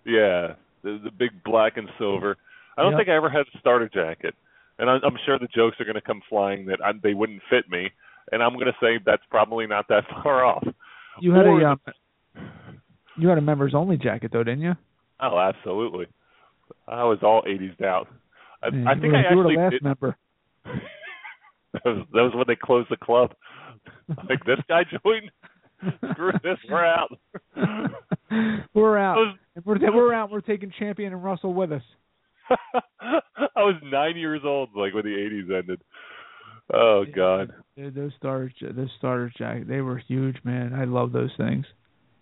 Speaker 4: Yeah, the, the big black and silver. I don't
Speaker 3: Yep.
Speaker 4: think I ever had a starter jacket, and I, I'm sure the jokes are going to come flying that I, they wouldn't fit me, and I'm going to say that's probably not that far off.
Speaker 3: You had
Speaker 4: Or
Speaker 3: a um, you had a members only jacket though, didn't you?
Speaker 4: Oh, absolutely. I was all 80s down. I,
Speaker 3: Yeah,
Speaker 4: I think
Speaker 3: were,
Speaker 4: I
Speaker 3: you were the last
Speaker 4: did.
Speaker 3: member. <laughs>
Speaker 4: that was that was when they closed the club. Like this guy joined. Screw this, we're out. <laughs>
Speaker 3: we're out.
Speaker 4: was,
Speaker 3: If we're we're out. We're taking Champion and Russell with us. <laughs>
Speaker 4: I was nine years old, like when the '80s ended. Oh God!
Speaker 3: Dude, those starters, those starters jacket, they were huge, man. I love those things.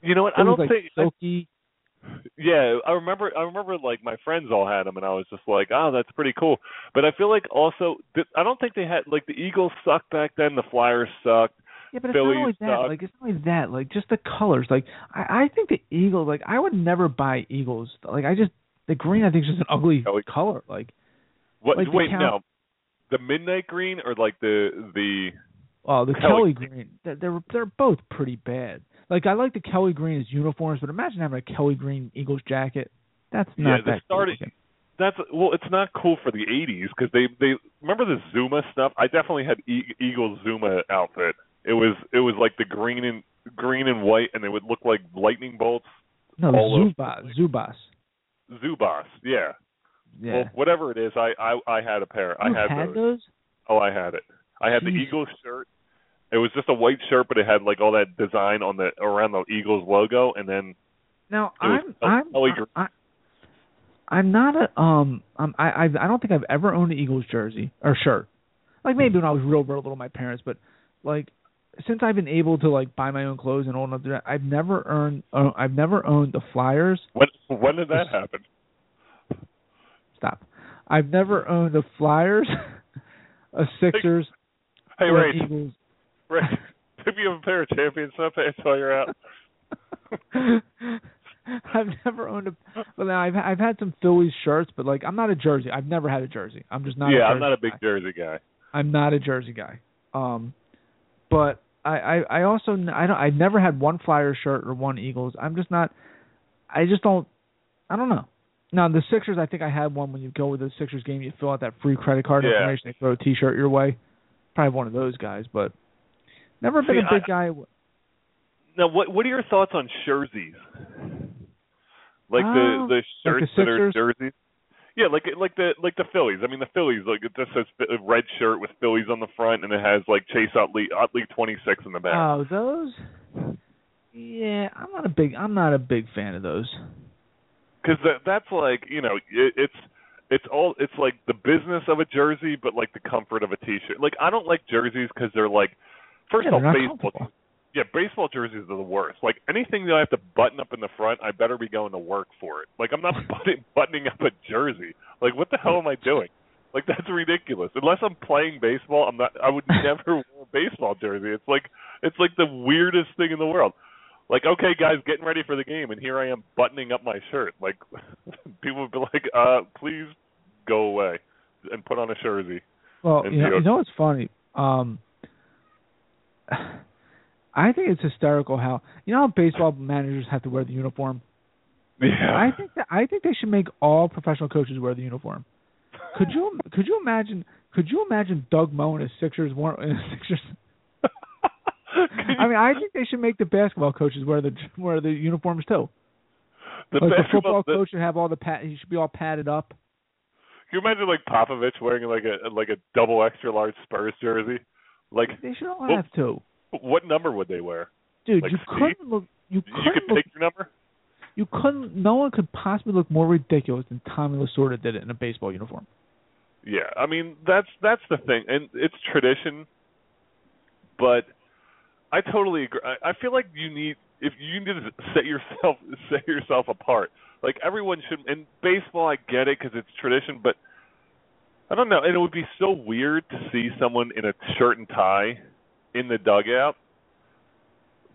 Speaker 4: You know what? I don't
Speaker 3: like
Speaker 4: think.
Speaker 3: silky.
Speaker 4: Yeah, I remember. I remember like my friends all had them, and I was just like, "Oh, that's pretty cool." But I feel like also, th- I don't think they had like the Eagles sucked back then. The Flyers sucked.
Speaker 3: Yeah, but it's not only that. Like it's not only that. Like just the colors. Like I, I think the Eagles. Like I would never buy Eagles. Like I just the green. I think is just an ugly color. Like
Speaker 4: What?
Speaker 3: Like
Speaker 4: wait,
Speaker 3: Cal-
Speaker 4: no. The midnight green or like the the
Speaker 3: oh, the
Speaker 4: Kelly
Speaker 3: Kelly green. They're, they're both pretty bad. Like I like the Kelly Green as uniforms, but imagine having a Kelly Green Eagles jacket. That's not
Speaker 4: Yeah,
Speaker 3: that
Speaker 4: started-
Speaker 3: cool.
Speaker 4: That's well, it's not cool for the '80s because they they remember the Zuma stuff. I definitely had e- Eagles Zuma outfit. It was it was like the green and green and white, and they would look like lightning bolts.
Speaker 3: No, Zubaz. Zubaz.
Speaker 4: Zubaz, yeah.
Speaker 3: Yeah.
Speaker 4: Well, whatever it is, I I, I had a pair.
Speaker 3: you
Speaker 4: I had,
Speaker 3: had
Speaker 4: those.
Speaker 3: those?
Speaker 4: Oh, I had it. I had the Eagles shirt. It was just a white shirt, but it had like all that design on the around the Eagles logo, and then
Speaker 3: Now I'm I'm
Speaker 4: Kelly Green.
Speaker 3: I, I'm not a um um I I I don't think I've ever owned an Eagles jersey or shirt. Like maybe when I was real real little, my parents, but like since I've been able to like buy my own clothes and enough that, I've never earned uh, I've never owned the Flyers.
Speaker 4: when when did that happen?
Speaker 3: Stop. I've never owned the Flyers, <laughs> a Sixers,
Speaker 4: Hey, Ray,
Speaker 3: Eagles.
Speaker 4: Ray, <laughs> maybe you have a pair of champion sweatpants while you're out. <laughs>
Speaker 3: I've never owned a. Well, now I've I've had some Phillies shirts, but like I'm not a jersey. I've never had a jersey. I'm just not.
Speaker 4: yeah,
Speaker 3: a
Speaker 4: I'm not a big
Speaker 3: guy.
Speaker 4: jersey guy.
Speaker 3: I'm not a jersey guy. Um, but I I, I also I don't I've never had one Flyers shirt or one Eagles. I'm just not. I just don't. I don't know. Now the Sixers, I think I had one when you go with the Sixers game, you fill out that free credit card
Speaker 4: Yeah.
Speaker 3: information, they throw a T-shirt your way. Probably one of those guys, but never been
Speaker 4: See,
Speaker 3: a big
Speaker 4: I-
Speaker 3: guy.
Speaker 4: Now, what what are your thoughts on jerseys? Like
Speaker 3: Uh,
Speaker 4: the the
Speaker 3: like
Speaker 4: shirts
Speaker 3: the
Speaker 4: that are jerseys. Yeah, like like the like the Phillies. I mean, the Phillies like it just says a red shirt with Phillies on the front, and it has like Chase Utley Utley 26 in the back.
Speaker 3: Oh, those. Yeah, I'm not a big. I'm not a big fan of those.
Speaker 4: because that that's like you know it, it's it's all it's like the business of a jersey but like the comfort of a t-shirt like i don't like jerseys because they're like first
Speaker 3: Yeah,
Speaker 4: of all baseball yeah baseball jerseys are the worst. Like anything that i have to button up in the front i better be going to work for it. Like i'm not <laughs> button, buttoning up a jersey. Like what the hell am i doing? Like that's ridiculous. Unless i'm playing baseball i'm not i would <laughs> never wear a baseball jersey. It's like it's like the weirdest thing in the world. Like, okay, guys, getting ready for the game, and here I am buttoning up my shirt. Like, <laughs> people would be like, uh, please go away and put on a jersey.
Speaker 3: Well, you know, you know what's funny? Um, <sighs> I think it's hysterical how you know how baseball managers have to wear the uniform.
Speaker 4: Yeah.
Speaker 3: I think that I think they should make all professional coaches wear the uniform. Could you <laughs> could you imagine could you imagine Doug Moe and his Sixers war- <laughs> in Sixers? I mean, I think they should make the basketball coaches wear the <laughs> wear the uniforms too.
Speaker 4: the
Speaker 3: like the football
Speaker 4: the,
Speaker 3: coach should have all the pat. He should be all padded up.
Speaker 4: Can you imagine like Popovich wearing like a like a double extra large Spurs jersey? Like,
Speaker 3: They should all
Speaker 4: Well,
Speaker 3: have to.
Speaker 4: what number would they wear?
Speaker 3: Dude,
Speaker 4: like
Speaker 3: you
Speaker 4: Steve?
Speaker 3: couldn't look. You
Speaker 4: You
Speaker 3: couldn't
Speaker 4: could
Speaker 3: look
Speaker 4: pick your number.
Speaker 3: You couldn't. No one could possibly look more ridiculous than Tommy Lasorda did it in a baseball uniform.
Speaker 4: Yeah, I mean that's that's the thing, and it's tradition. But I totally agree. I, I feel like you need if you need to set yourself <laughs> set yourself apart. Like everyone should. In baseball, I get it because it's tradition, but I don't know. And it would be so weird to see someone in a shirt and tie in the dugout.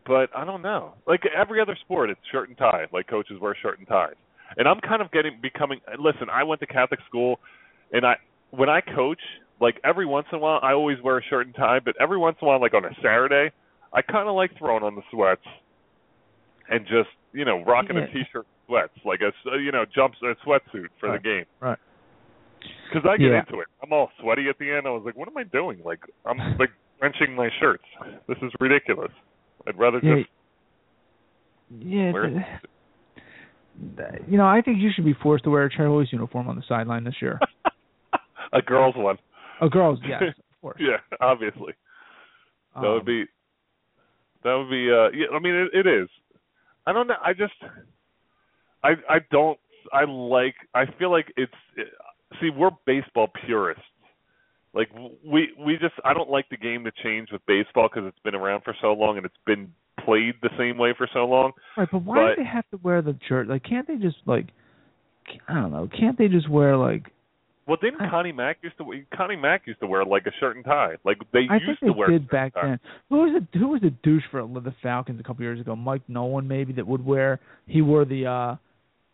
Speaker 4: But I don't know. Like every other sport, it's shirt and tie. Like coaches wear shirt and ties. And I'm kind of getting becoming. Listen, I went to Catholic school, and I when I coach, like every once in a while, I always wear a shirt and tie. But every once in a while, like on a Saturday, I kind of like throwing on the sweats and just you know rocking
Speaker 3: Yeah.
Speaker 4: a t-shirt, and sweats, like a you know jumps a sweatsuit for
Speaker 3: Right.
Speaker 4: the game.
Speaker 3: Right.
Speaker 4: Because I get
Speaker 3: Yeah.
Speaker 4: into it. I'm all sweaty at the end. I was like, what am I doing? Like I'm <laughs> like wrenching my shirts. This is ridiculous. I'd rather
Speaker 3: Yeah,
Speaker 4: just
Speaker 3: Yeah,
Speaker 4: wear
Speaker 3: th- <sighs> th- you know, I think you should be forced to wear a Charlie's uniform on the sideline this year. <laughs>
Speaker 4: a girl's one.
Speaker 3: A girls, yes, of <laughs> course.
Speaker 4: Yeah, obviously. That
Speaker 3: Um,
Speaker 4: would be that would be uh yeah, I mean it, it is. I don't know. I just I I don't I like I feel like it's see we're baseball purists. Like we we just I don't like the game to change with baseball because it's been around for so long and it's been played the same way for so long.
Speaker 3: right, but why
Speaker 4: but-
Speaker 3: do they have to wear the shirt? Like, can't they just like, I don't know, can't they just wear like?
Speaker 4: Well, didn't
Speaker 3: I-
Speaker 4: Connie Mack used to Connie Mack used to wear like a shirt and tie. Like they
Speaker 3: I
Speaker 4: used
Speaker 3: think
Speaker 4: to wear
Speaker 3: did back then. Who was the who was the douche for the Falcons a couple years ago? Mike Nolan maybe that would wear he wore the uh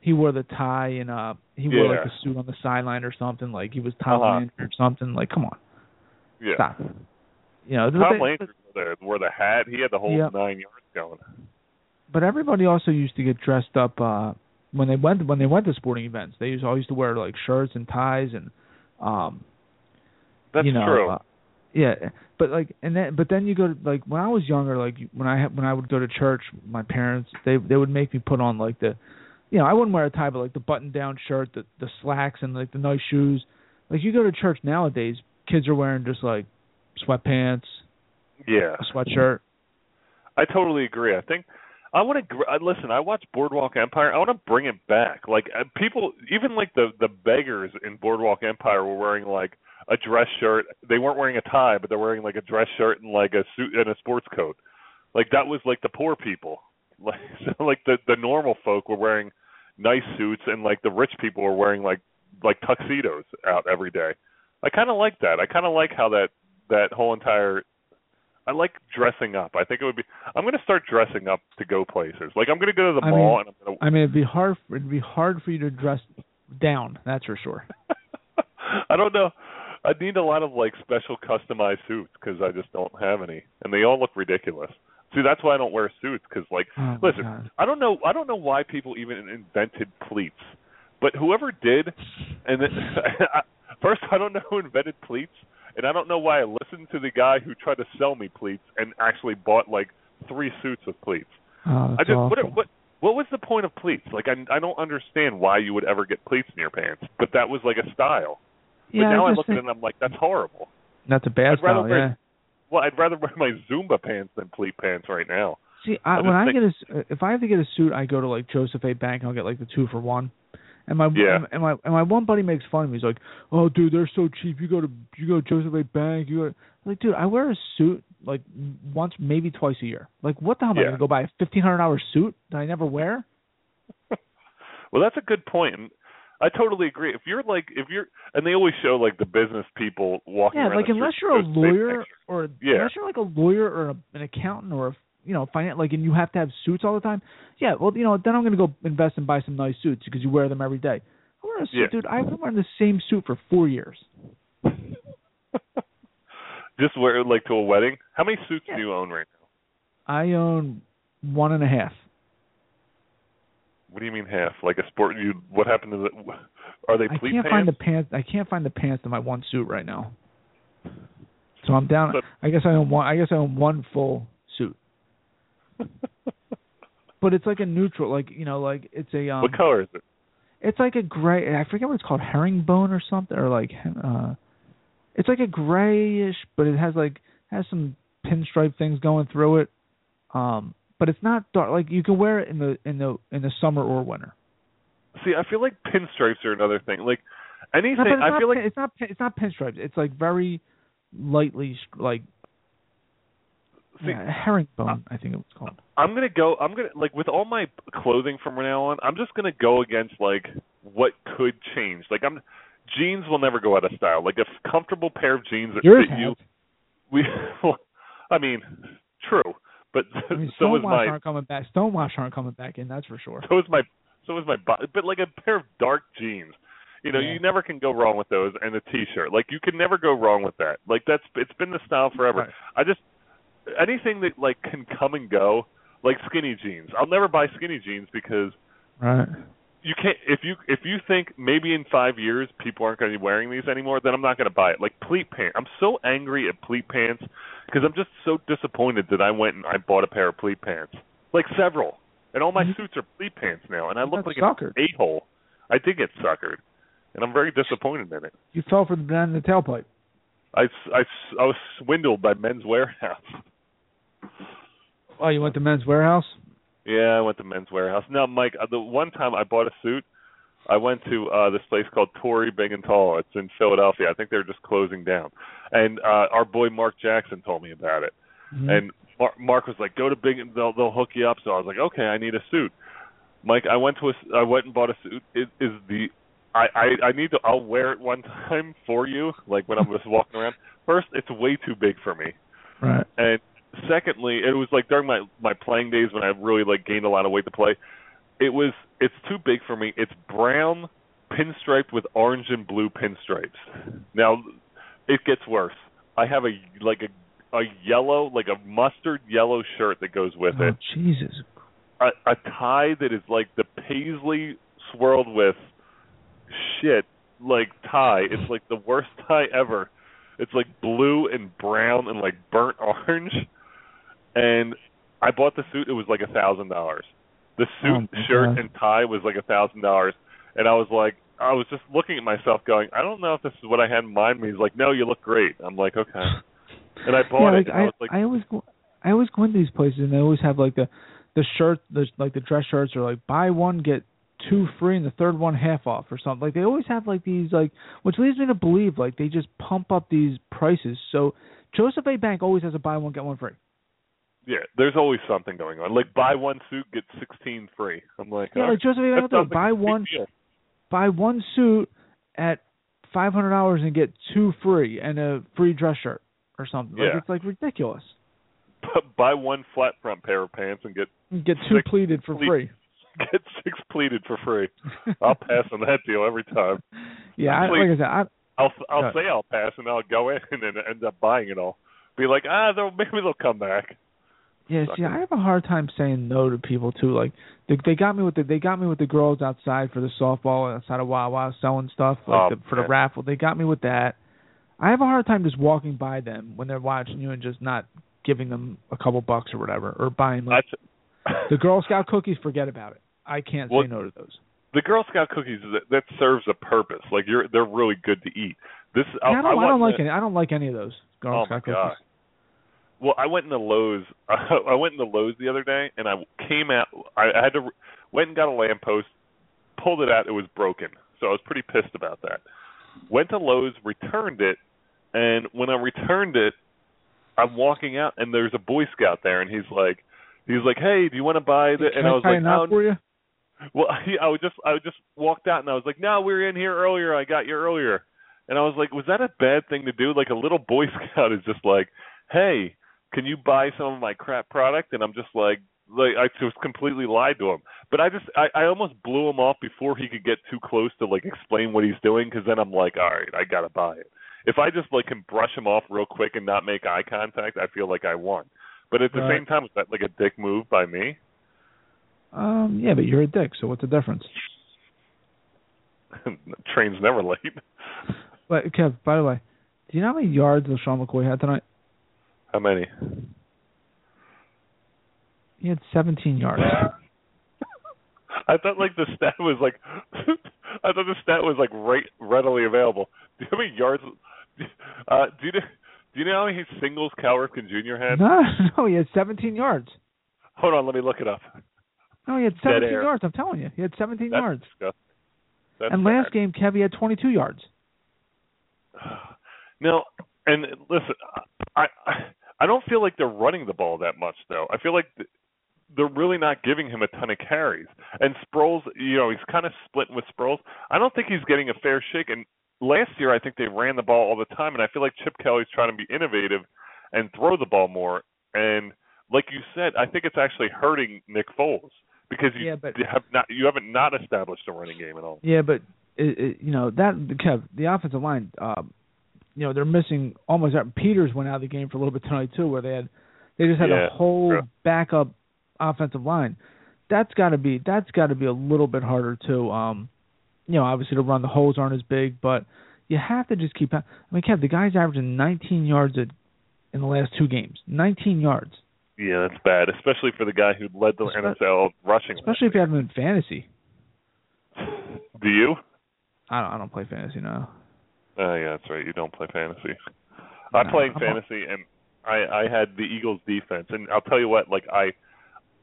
Speaker 3: he wore the tie and uh he wore like
Speaker 4: Yeah.
Speaker 3: the suit on the sideline or something like he was Tom
Speaker 4: Uh-huh.
Speaker 3: Landry or something like come on
Speaker 4: Yeah.
Speaker 3: stop you know
Speaker 4: Tom
Speaker 3: they-
Speaker 4: Landry the, wore the hat. He had the whole
Speaker 3: Yeah.
Speaker 4: nine yards going.
Speaker 3: but everybody also used to get dressed up uh when they went when they went to sporting events. They used always to wear like shirts and ties and um
Speaker 4: That's
Speaker 3: you know,
Speaker 4: true.
Speaker 3: Uh, yeah, but like, and then, but then you go to like when I was younger, like when I when I would go to church, my parents they they would make me put on like the, you know, I wouldn't wear a tie, but like the button down shirt, the the slacks, and like the nice shoes. Like you go to church nowadays, kids are wearing just like sweatpants,
Speaker 4: yeah.
Speaker 3: a sweatshirt.
Speaker 4: I totally agree. I think I want to listen. I watch Boardwalk Empire. I want to bring it back. Like uh, people, even like the the beggars in Boardwalk Empire were wearing like a dress shirt. They weren't wearing a tie, but they're wearing like a dress shirt and like a suit and a sports coat. Like that was like the poor people. <laughs> Like so like the the normal folk were wearing nice suits, and like the rich people are wearing like like tuxedos out every day. I kind of like that. I kind of like how that that whole entire I like dressing up. I think it would be. I'm going to start dressing up to go places. Like I'm going to go to the
Speaker 3: I
Speaker 4: mall
Speaker 3: mean-
Speaker 4: and I'm going to.
Speaker 3: I mean, it'd be hard. It'd be hard for you to dress down. That's for sure. <laughs>
Speaker 4: I don't know. I'd need a lot of like special customized suits because I just don't have any, and they all look ridiculous. See, that's why I don't wear suits because, like,
Speaker 3: Oh,
Speaker 4: listen,
Speaker 3: God.
Speaker 4: I don't know. I don't know why people even invented pleats, but whoever did, and then, <laughs> first, I don't know who invented pleats, and I don't know why I listened to the guy who tried to sell me pleats and actually bought like three suits of pleats.
Speaker 3: Oh,
Speaker 4: I just
Speaker 3: awful.
Speaker 4: what what what was the point of pleats? Like I I don't understand why you would ever get pleats in your pants, but that was like a style.
Speaker 3: yeah,
Speaker 4: but now I,
Speaker 3: just
Speaker 4: look at it and I'm like, that's horrible.
Speaker 3: that's a bad
Speaker 4: I'd
Speaker 3: style.
Speaker 4: wear-
Speaker 3: Yeah.
Speaker 4: Well, I'd rather wear my Zumba pants than pleat pants right now.
Speaker 3: See,
Speaker 4: I
Speaker 3: I, when I
Speaker 4: think-
Speaker 3: get a, s- uh, if I have to get a suit, I go to like Joseph A. Bank. I'll get like the two for one. And my
Speaker 4: Yeah.
Speaker 3: and my and my one buddy makes fun of me. He's like, "Oh, dude, they're so cheap. You go to you go to Joseph A. Bank. You go." I'm like, dude, I wear a suit like once, maybe twice a year. Like, what the hell am I gonna go buy a fifteen hundred dollar suit that I never wear? <laughs>
Speaker 4: Well, that's a good point. And I totally agree. If you're like, if you're, and they always show like the business people walking
Speaker 3: Yeah,
Speaker 4: around.
Speaker 3: like unless you're a
Speaker 4: with those big
Speaker 3: lawyer or
Speaker 4: Yeah.
Speaker 3: unless you're like a lawyer or a, an accountant or a, you know, finance, like, and you have to have suits all the time. Yeah, well, you know, then I'm gonna go invest and buy some nice suits because you wear them every day. I wear a suit,
Speaker 4: Yeah.
Speaker 3: dude. I've been wearing the same suit for four years. <laughs>
Speaker 4: Just wear it like to a wedding. How many suits
Speaker 3: Yeah.
Speaker 4: do you own right now?
Speaker 3: I own one and a half.
Speaker 4: What do you mean half? Like a sport? You what happened to the? Are they
Speaker 3: I can't
Speaker 4: pants?
Speaker 3: find the pants. I can't find the pants in my one suit right now. So I'm down.
Speaker 4: So-
Speaker 3: I guess I own one. I guess I own one full suit, <laughs> but it's like a neutral, like you know, like it's a um.
Speaker 4: what color is it?
Speaker 3: It's like a gray. I forget what it's called, herringbone or something, or like uh, it's like a grayish, but it has like has some pinstripe things going through it. Um, but it's not dark. Like you can wear it in the in the in the summer or winter.
Speaker 4: See, I feel like pinstripes are another thing. Like anything,
Speaker 3: it's
Speaker 4: I feel like
Speaker 3: it's not it's not pinstripes. It's like very lightly like
Speaker 4: See,
Speaker 3: yeah, herringbone. I think it was called.
Speaker 4: I'm gonna go. I'm gonna like with all my clothing from now on. I'm just gonna go against like what could change. Like I'm, jeans will never go out of style. Like a comfortable pair of jeans that
Speaker 3: Yours
Speaker 4: fit you. <laughs> We, well, I mean, true, but <laughs>
Speaker 3: I mean,
Speaker 4: so
Speaker 3: Stonewash
Speaker 4: my
Speaker 3: aren't coming back. Stonewash aren't coming back in. That's for sure.
Speaker 4: so is my so is my. But like a pair of dark jeans. You know,
Speaker 3: Yeah.
Speaker 4: you never can go wrong with those, and a t-shirt. Like you can never go wrong with that. Like that's it's been the style forever.
Speaker 3: Right.
Speaker 4: I just anything that like can come and go, like skinny jeans. I'll never buy skinny jeans because
Speaker 3: Right.
Speaker 4: You can't. If you if you think maybe in five years people aren't going to be wearing these anymore, then I'm not going to buy it. Like pleat pants. I'm so angry at pleat pants because I'm just so disappointed that I went and I bought a pair of pleat pants, like several, and all my
Speaker 3: Mhm.
Speaker 4: suits are pleat pants now, and I
Speaker 3: You
Speaker 4: look like
Speaker 3: suckered.
Speaker 4: an a hole. I did get suckered, and I'm very disappointed in it.
Speaker 3: You fell for the banana in the tailpipe.
Speaker 4: I, I, I was swindled by Men's Wearhouse.
Speaker 3: Oh, you went to Men's Wearhouse?
Speaker 4: Yeah, I went to Men's Wearhouse. No, Mike, uh, the one time I bought a suit, I went to uh this place called Tory Big and Tall. It's in Philadelphia. I think they're just closing down. And uh our boy Mark Jackson told me about it.
Speaker 3: Mhm.
Speaker 4: And Mark, Mark was like, "Go to Big and they'll they'll hook you up." So I was like, "Okay, I need a suit." Mike, I went to a I went and bought a suit. It is the I I I need to I'll wear it one <laughs> time for you like when I'm just walking around. First, it's way too big for me.
Speaker 3: right.
Speaker 4: And secondly, it was like during my my playing days when I really like gained a lot of weight to play. It was it's too big for me. It's brown pinstriped with orange and blue pinstripes. Now it gets worse. I have a like a a yellow like a mustard yellow shirt that goes with
Speaker 3: oh,
Speaker 4: it.
Speaker 3: Jesus.
Speaker 4: a, a tie that is like the paisley swirled with shit like tie. It's like the worst <laughs> tie ever. It's like blue and brown and like burnt <laughs> orange. And I bought the suit. It was like a thousand dollars. The suit,
Speaker 3: Oh,
Speaker 4: shirt,
Speaker 3: God.
Speaker 4: and tie was like a thousand dollars. And I was like, I was just looking at myself, going, I don't know if this is what I had in mind. He's like, No, you look great. I'm like, okay. And I bought
Speaker 3: yeah,
Speaker 4: it.
Speaker 3: like,
Speaker 4: and I,
Speaker 3: I,
Speaker 4: was like,
Speaker 3: I always go, I always go into these places and they always have like the the shirt, the like the dress shirts are like buy one get two free and the third one half off or something. Like they always have like these like, which leads me to believe like they just pump up these prices. So Joseph A. Bank always has a buy one get one free.
Speaker 4: Yeah, there's always something going on. Like buy one suit, get sixteen free. I'm like,
Speaker 3: Yeah,
Speaker 4: all
Speaker 3: like Joseph A.
Speaker 4: right.
Speaker 3: Bank
Speaker 4: That
Speaker 3: will
Speaker 4: sounds
Speaker 3: do it.
Speaker 4: like
Speaker 3: buy one
Speaker 4: deal.
Speaker 3: buy one suit at five hundred dollars and get two free and a free dress shirt or something. Like
Speaker 4: Yeah.
Speaker 3: it's like ridiculous.
Speaker 4: But buy one flat front pair of pants and get
Speaker 3: Get two pleated for free. <laughs>
Speaker 4: get six pleated for free. <laughs> I'll pass on that deal every time.
Speaker 3: Yeah, I, like I said, I,
Speaker 4: I'll I'll say I'll pass and I'll go in and end up buying it all. Be like, ah, they'll maybe they'll come back.
Speaker 3: Yeah, see. I have a hard time saying no to people too. Like they they got me with the they got me with the girls outside for the softball outside of Wawa selling stuff like
Speaker 4: Oh,
Speaker 3: the, for the raffle. They got me with that. I have a hard time just walking by them when they're watching you and just not giving them a couple bucks or whatever or buying like the Girl Scout cookies. Forget about it. I can't
Speaker 4: Well,
Speaker 3: say no to those.
Speaker 4: the Girl Scout cookies that, that serves a purpose. Like you're they're really good to eat. This
Speaker 3: Yeah, I don't I,
Speaker 4: went
Speaker 3: don't like any I don't like any of those Girl
Speaker 4: Oh
Speaker 3: Scout
Speaker 4: my god. Well, I went into Lowe's. <laughs> I went into Lowe's the other day, and I came out. I, I had to went and got a lamppost, pulled it out. It was broken, so I was pretty pissed about that. Went to Lowe's, returned it, and when I returned it, I'm walking out, and there's a Boy Scout there, and he's like, he's like, "Hey, do you want to buy the?"
Speaker 3: Can
Speaker 4: And I was like, "No."
Speaker 3: for you?
Speaker 4: Well, <laughs> I was just I just walked out and I was like, "No, we were in here earlier. I got you earlier." And I was like, "Was that a bad thing to do?" Like a little Boy <laughs> Scout is just like, "Hey, can you buy some of my crap product?" And I'm just like, like I just completely lied to him. But I just I, I almost blew him off before he could get too close to like explain what he's doing because then I'm like, "All right, I gotta buy it." If I just like can brush him off real quick and not make eye contact, I feel like I won. But at the
Speaker 3: Right.
Speaker 4: same time, is that like a dick move by me?
Speaker 3: Um, yeah, but you're a dick, so what's the difference? <laughs>
Speaker 4: Train's never late.
Speaker 3: But Kev, by the way, do you know how many yards LeSean McCoy had tonight?
Speaker 4: How many?
Speaker 3: He had 17 yards. <laughs>
Speaker 4: I thought like the stat was like <laughs> I thought the stat was like right readily available. Do you know how many yards <laughs> uh do you know do you know how many singles Cal Ripken Jr. had?
Speaker 3: no, no, he had 17 yards.
Speaker 4: Hold on, let me look it up.
Speaker 3: No, he had 17 yards. I'm telling you, he had 17
Speaker 4: That's
Speaker 3: yards.
Speaker 4: disgusting. That's
Speaker 3: and last
Speaker 4: bad.
Speaker 3: game, Kev, he had 22 yards. <sighs>
Speaker 4: No, and listen, I I I don't feel like they're running the ball that much though. I feel like th- they're really not giving him a ton of carries. And Sproles, you know, he's kind of splitting with Sproles. I don't think he's getting a fair shake. And last year, I think they ran the ball all the time, and I feel like Chip Kelly's trying to be innovative and throw the ball more. And like you said, I think it's actually hurting Nick Foles because you
Speaker 3: Yeah, but-
Speaker 4: have not you haven't not established a running game at all.
Speaker 3: Yeah, but it, it, you know that Kev, the offensive line, um, you know they're missing almost. Peters went out of the game for a little bit tonight too, where they had they just had
Speaker 4: Yeah,
Speaker 3: a whole
Speaker 4: true.
Speaker 3: backup offensive line. That's got to be that's got to be a little bit harder too. Um, you know, obviously the run the holes aren't as big, but you have to just keep. I mean, Kev, the guy's averaging 19 yards a, in the last two games. 19 yards,
Speaker 4: Yeah, that's bad, especially for the guy who led the
Speaker 3: Espe-
Speaker 4: NFL rushing.
Speaker 3: especially if you have him in fantasy.
Speaker 4: Do you?
Speaker 3: I don't, I don't play fantasy now.
Speaker 4: Oh yeah, that's right. You don't play fantasy. I
Speaker 3: No,
Speaker 4: play
Speaker 3: I'm-
Speaker 4: fantasy, and I I had the Eagles defense, and I'll tell you what, like I,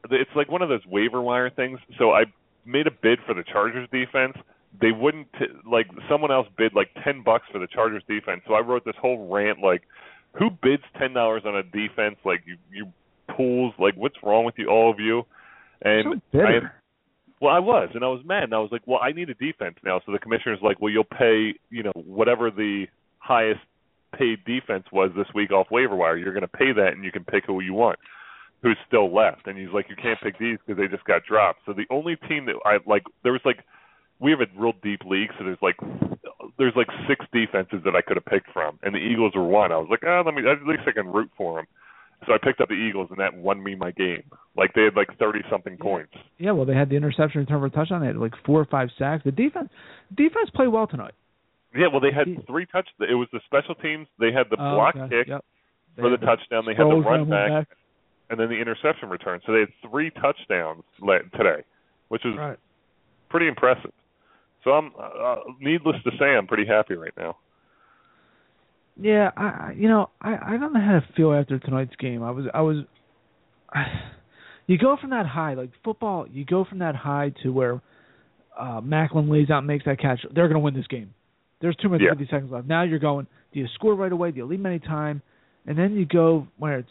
Speaker 4: it's like one of those waiver wire things. So I made a bid for the Chargers defense. They wouldn't t- like someone else bid like ten bucks for the Chargers defense. So I wrote this whole rant like, who bids ten dollars on a defense? Like you you pools, like what's wrong with you, all of you? And
Speaker 3: so bitter.
Speaker 4: Well, I was, and I was mad, and I was like, "Well, I need a defense now." So the commissioner's like, "Well, you'll pay, you know, whatever the highest paid defense was this week off waiver wire. You're going to pay that, and you can pick who you want, who's still left." And he's like, "You can't pick these because they just got dropped." So the only team that I like, there was like, we have a real deep league, so there's like, there's like six defenses that I could have picked from, and the Eagles were one. I was like, "Oh, let me at least I can root for them." So I picked up the Eagles, and that won me my game. Like they had like thirty something points.
Speaker 3: Yeah, well, they had the interception return for a touchdown. They had like four or five sacks. The defense, defense played well tonight.
Speaker 4: Yeah, well they had three touch. It was the special teams. They had the
Speaker 3: Oh,
Speaker 4: block
Speaker 3: okay.
Speaker 4: kick
Speaker 3: Yep.
Speaker 4: For the
Speaker 3: had
Speaker 4: touchdown. They had the run
Speaker 3: one
Speaker 4: back, and then the interception return. So they had three touchdowns today, which was
Speaker 3: Right.
Speaker 4: pretty impressive. So I'm, uh, needless to say, I'm pretty happy right now.
Speaker 3: Yeah, I you know I I don't know how to feel after tonight's game. I was I was. <sighs> you go from that high, like football. You go from that high to where uh Maclin lays out, and makes that catch. They're going to win this game. There's two minutes
Speaker 4: Yeah.
Speaker 3: fifty seconds left. Now you're going. Do you score right away? Do you leave 'em any time? And then you go where it's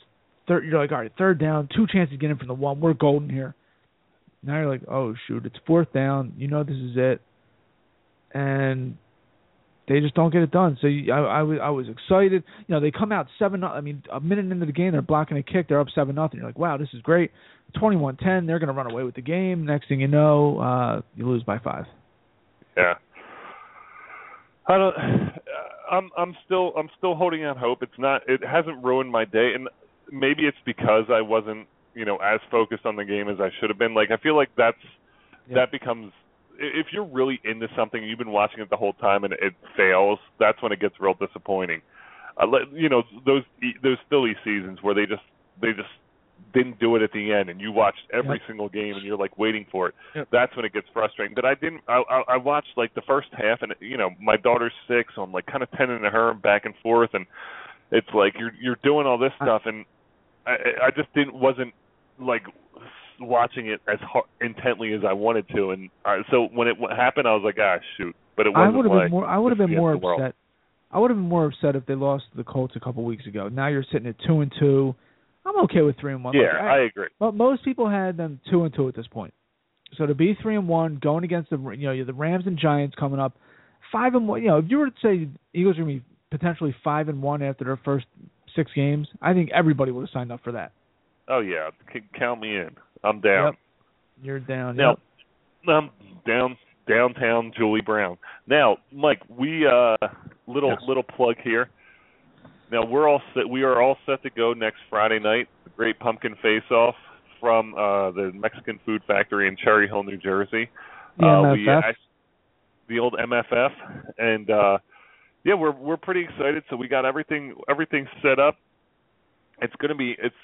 Speaker 3: third. You're like, all right, third down, two chances to get in from the one. We're golden here. Now you're like, oh shoot, it's fourth down. You know this is it, and they just don't get it done. So you, I, I was I was excited. You know, they come out seven. I mean, a minute into the game, they're blocking a kick. They're up seven nothing. You're like, wow, this is great. Twenty-one ten. They're going to run away with the game. Next thing you know, uh, you lose by five.
Speaker 4: Yeah. I don't. I'm I'm still I'm still holding out hope. It's not. It hasn't ruined my day, and maybe it's because I wasn't you know as focused on the game as I should have been. Like I feel like that's
Speaker 3: Yeah.
Speaker 4: that becomes if you're really into something, you've been watching it the whole time, and it fails. That's when it gets real disappointing. Uh, you know those those Philly seasons where they just they just didn't do it at the end, and you watched every
Speaker 3: Yep.
Speaker 4: single game, and you're like waiting for it.
Speaker 3: Yep.
Speaker 4: That's when it gets frustrating. But I didn't. I, I I watched like the first half, and you know my daughter's six, so I'm like kind of tending to her back and forth, and it's like you're you're doing all this stuff, and I I just didn't wasn't like watching it as hard, intently as I wanted to, and uh, so when it w- happened, I was like, ah, shoot. But it wasn't
Speaker 3: would have
Speaker 4: like
Speaker 3: been more. I would have been more
Speaker 4: world.
Speaker 3: upset. I would have been more upset if they lost to the Colts a couple weeks ago. Now you're sitting at two and two. I'm okay with three and one.
Speaker 4: Yeah,
Speaker 3: Like,
Speaker 4: I agree.
Speaker 3: But most people had them two and two at this point. So to be three and one, going against the you know the Rams and Giants coming up, five and one. You know, if you were to say Eagles are going to be potentially five and one after their first six games, I think everybody would have signed up for that.
Speaker 4: Oh yeah, c- count me in. I'm down.
Speaker 3: Yep. You're down.
Speaker 4: Now,
Speaker 3: Yep.
Speaker 4: um, down downtown Julie Brown. Now, Mike, we uh little
Speaker 3: Yes.
Speaker 4: little plug here. Now we're all set. We are all set to go next Friday night. The Great Pumpkin Face Off from uh the Mexican Food Factory in Cherry Hill, New Jersey.
Speaker 3: The
Speaker 4: uh, we act- the old MFF, and uh yeah, we're we're pretty excited. So we got everything everything set up. It's going to be it's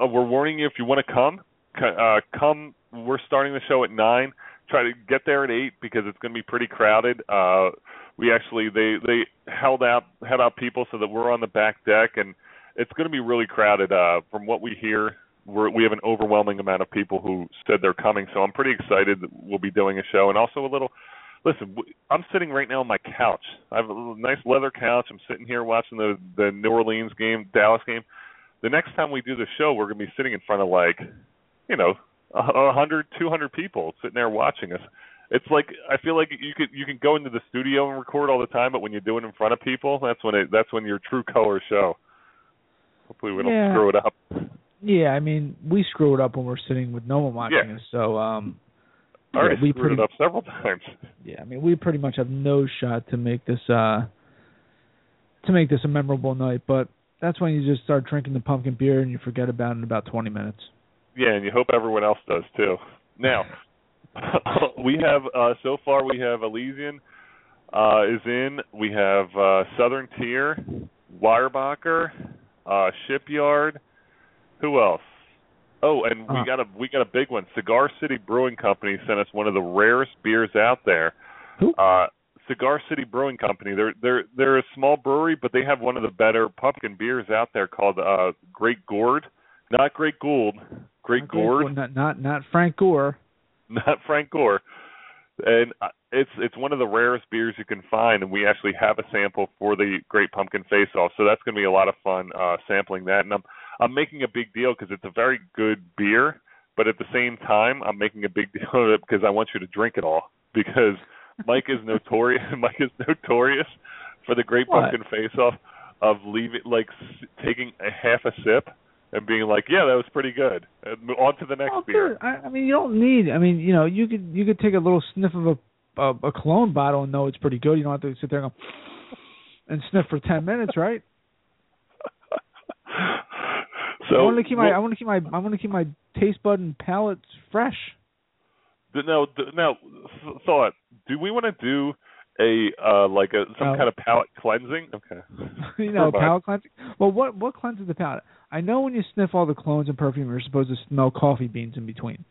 Speaker 4: uh, we're warning you if you want to come, uh come. We're starting the show at nine. Try to get there at eight because it's going to be pretty crowded. Uh we actually they they held out had out people so that we're on the back deck and it's going to be really crowded. Uh from what we hear, we're, we have an overwhelming amount of people who said they're coming. So I'm pretty excited that we'll be doing a show and also a little listen, I'm sitting right now on my couch. I have a nice leather couch. I'm sitting here watching the the New Orleans game, Dallas game. The next time we do the show, we're going to be sitting in front of like, you know, a hundred, two hundred people sitting there watching us. It's like I feel like you could you can go into the studio and record all the time, but when you do it in front of people, that's when it that's when your true colors show. Hopefully, we don't
Speaker 3: Yeah.
Speaker 4: screw it up.
Speaker 3: Yeah, I mean we screw it up when we're sitting with no one watching
Speaker 4: Yeah.
Speaker 3: us. So um, yeah, we
Speaker 4: screwed
Speaker 3: pretty
Speaker 4: it up several times. <laughs>
Speaker 3: yeah, I mean we pretty much have no shot to make this uh to make this a memorable night, but that's when you just start drinking the pumpkin beer and you forget about it in about 20 minutes.
Speaker 4: Yeah, and you hope everyone else does too. Now, <laughs> we have uh so far we have Elysian uh is in. We have uh Southern Tier, Weyerbacher, uh Shipyard. Who else? Oh, and we got a we got a big one. Cigar City Brewing Company sent us one of the rarest beers out there.
Speaker 3: Who?
Speaker 4: Uh Cigar City Brewing Company. They're they're they're a small brewery, but they have one of the better pumpkin beers out there called uh Great Gourd. Not Great Gould, Great
Speaker 3: Not
Speaker 4: Gourd
Speaker 3: not not not Frank Gore. <laughs>
Speaker 4: not Frank Gore. And uh, it's it's one of the rarest beers you can find, and we actually have a sample for the Great Pumpkin Face Off. So that's going to be a lot of fun uh, sampling that. And I'm I'm making a big deal because it's a very good beer, but at the same time I'm making a big <laughs> deal of it because I want you to drink it all because Mike is notorious. <laughs> Mike is notorious for the Great
Speaker 3: What?
Speaker 4: Pumpkin Face Off of leaving like s- taking a half a sip and being like, yeah, that was pretty good. And on to the next
Speaker 3: Oh,
Speaker 4: beer.
Speaker 3: I, I mean, you don't need. I mean, you know, you could you could take a little sniff of a a, a cologne bottle and know it's pretty good. You don't have to sit there and, go, and sniff for ten minutes, right? <laughs>
Speaker 4: So
Speaker 3: I want to keep my
Speaker 4: what-
Speaker 3: I want to keep my I want to keep my taste bud and palate fresh.
Speaker 4: now now thought. Do we want to do a uh like a some
Speaker 3: No.
Speaker 4: kind of palate cleansing? Okay. <laughs>
Speaker 3: you know, <laughs> palate cleansing. Well, what what cleanses the palate? I know when you sniff all the clones and perfume, you're supposed to smell coffee beans in between.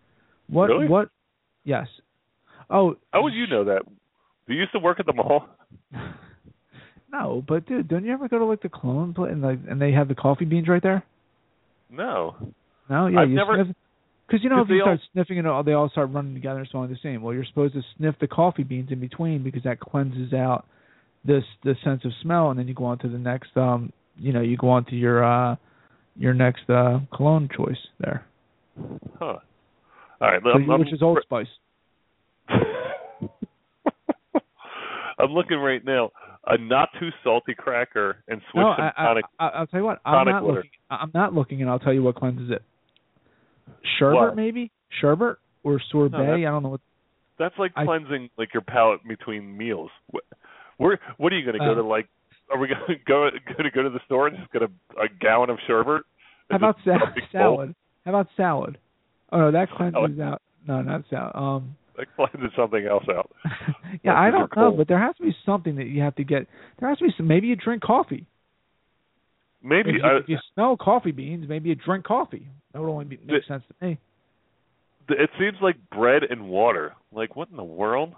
Speaker 3: What
Speaker 4: Really?
Speaker 3: what? Yes. Oh
Speaker 4: How would you know that? Do you used to work at the mall? <laughs>
Speaker 3: no, but dude, don't you ever go to like the clone pla- and like and they have the coffee beans right there?
Speaker 4: No.
Speaker 3: No, yeah,
Speaker 4: I've
Speaker 3: you
Speaker 4: never-
Speaker 3: sniff. Because you know, if you
Speaker 4: they
Speaker 3: start
Speaker 4: all-
Speaker 3: sniffing it, all they all start running together and smelling the same. Well, you're supposed to sniff the coffee beans in between because that cleanses out this the sense of smell, and then you go on to the next. um You know, you go on to your uh your next uh cologne choice there,
Speaker 4: Huh. All right.
Speaker 3: So
Speaker 4: I'm, I'm-
Speaker 3: which is Old Spice. <laughs>
Speaker 4: I'm looking right now. A not too salty cracker and switch
Speaker 3: No,
Speaker 4: some
Speaker 3: I,
Speaker 4: tonic.
Speaker 3: I, I'll tell you what. I'm not
Speaker 4: water.
Speaker 3: looking. I'm not looking, and I'll tell you what cleanses it. Sherbet,
Speaker 4: What?
Speaker 3: maybe sherbet or sorbet.
Speaker 4: that's-
Speaker 3: I don't know what.
Speaker 4: That's like
Speaker 3: I-
Speaker 4: cleansing like your palate between meals. What, where what are you going to go
Speaker 3: Uh,
Speaker 4: to like are we <laughs> going to go going to go to the store and just get a, a gallon of sherbet?
Speaker 3: How about sa- salad? How about salad? Oh no, that
Speaker 4: Salad.
Speaker 3: cleanses out. No, not salad. Um,
Speaker 4: That cleanses something else out. <laughs>
Speaker 3: yeah,
Speaker 4: Like
Speaker 3: I don't know,
Speaker 4: cold.
Speaker 3: but there has to be something that you have to get. There has to be some. Maybe you drink coffee.
Speaker 4: Maybe
Speaker 3: If you,
Speaker 4: I,
Speaker 3: if you smell coffee beans, maybe you drink coffee. That would only be, make
Speaker 4: The-
Speaker 3: sense to me.
Speaker 4: it seems like bread and water. Like what in the world?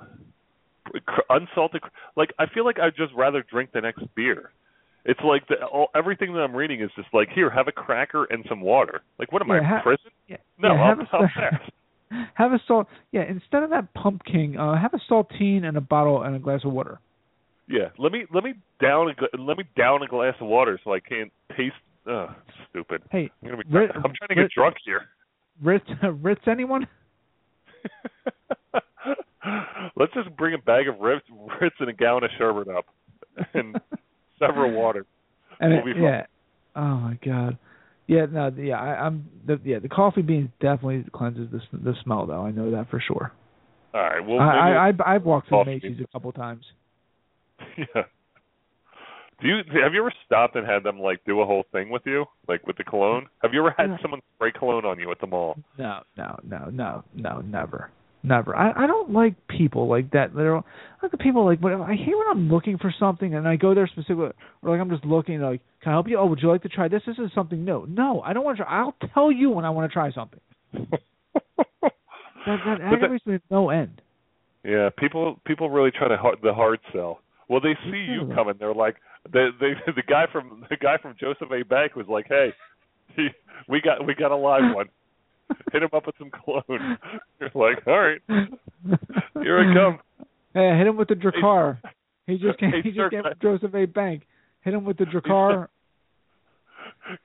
Speaker 4: Unsalted. Like I feel like I'd just rather drink the next beer. It's like the, all, everything that I'm reading is just like here, have a cracker and some water. Like what am
Speaker 3: Yeah,
Speaker 4: I in
Speaker 3: ha-
Speaker 4: prison?
Speaker 3: Yeah,
Speaker 4: No,
Speaker 3: yeah,
Speaker 4: I'll,
Speaker 3: have a,
Speaker 4: I'll pass. <laughs>
Speaker 3: have a salt. Yeah, instead of that pumpkin, uh, have a saltine and a bottle and a glass of water.
Speaker 4: Yeah, let me let me down a let me down a glass of water so I can't taste. Ugh, stupid.
Speaker 3: Hey,
Speaker 4: I'm, gonna be,
Speaker 3: Rit-
Speaker 4: I'm trying to get drunk here.
Speaker 3: Ritz, <laughs> Ritz, anyone? <laughs>
Speaker 4: Let's just bring a bag of Ritz, Ritz and a gallon of sherbet up, <laughs> and several water.
Speaker 3: And
Speaker 4: We'll
Speaker 3: it- yeah. Oh my god. Yeah, no, yeah, I, I'm the yeah the coffee beans definitely cleanses the the smell though. I know that for sure.
Speaker 4: All right. Well,
Speaker 3: I, I I I've walked through Macy's a couple times.
Speaker 4: yeah. Do you have you ever stopped and had them like do a whole thing with you, like with the cologne? Have you ever had someone spray cologne on you at the mall?
Speaker 3: No, no, no, no, no, never, never. I I don't like people like that. I like the people like when I hear when I'm looking for something and I go there specifically, or like I'm just looking like, can I help you? Oh, would you like to try this? This is something new. No, I don't want to try. I'll tell you when I want to try something. <laughs> That that- aggravates me no end.
Speaker 4: Yeah, people people really try to hard, the hard sell. Well, they see you coming. They're like, the they <laughs> the guy from the guy from Joseph A. Bank was like, hey, he, we got we got a live one. <laughs> Hit him up with some cologne. <laughs> You're like, all right, here I come.
Speaker 3: Hey, hit him with the Drakkar. He just came.
Speaker 4: Hey,
Speaker 3: he
Speaker 4: sir,
Speaker 3: just came from Joseph A. Bank. Hit him with the Drakkar.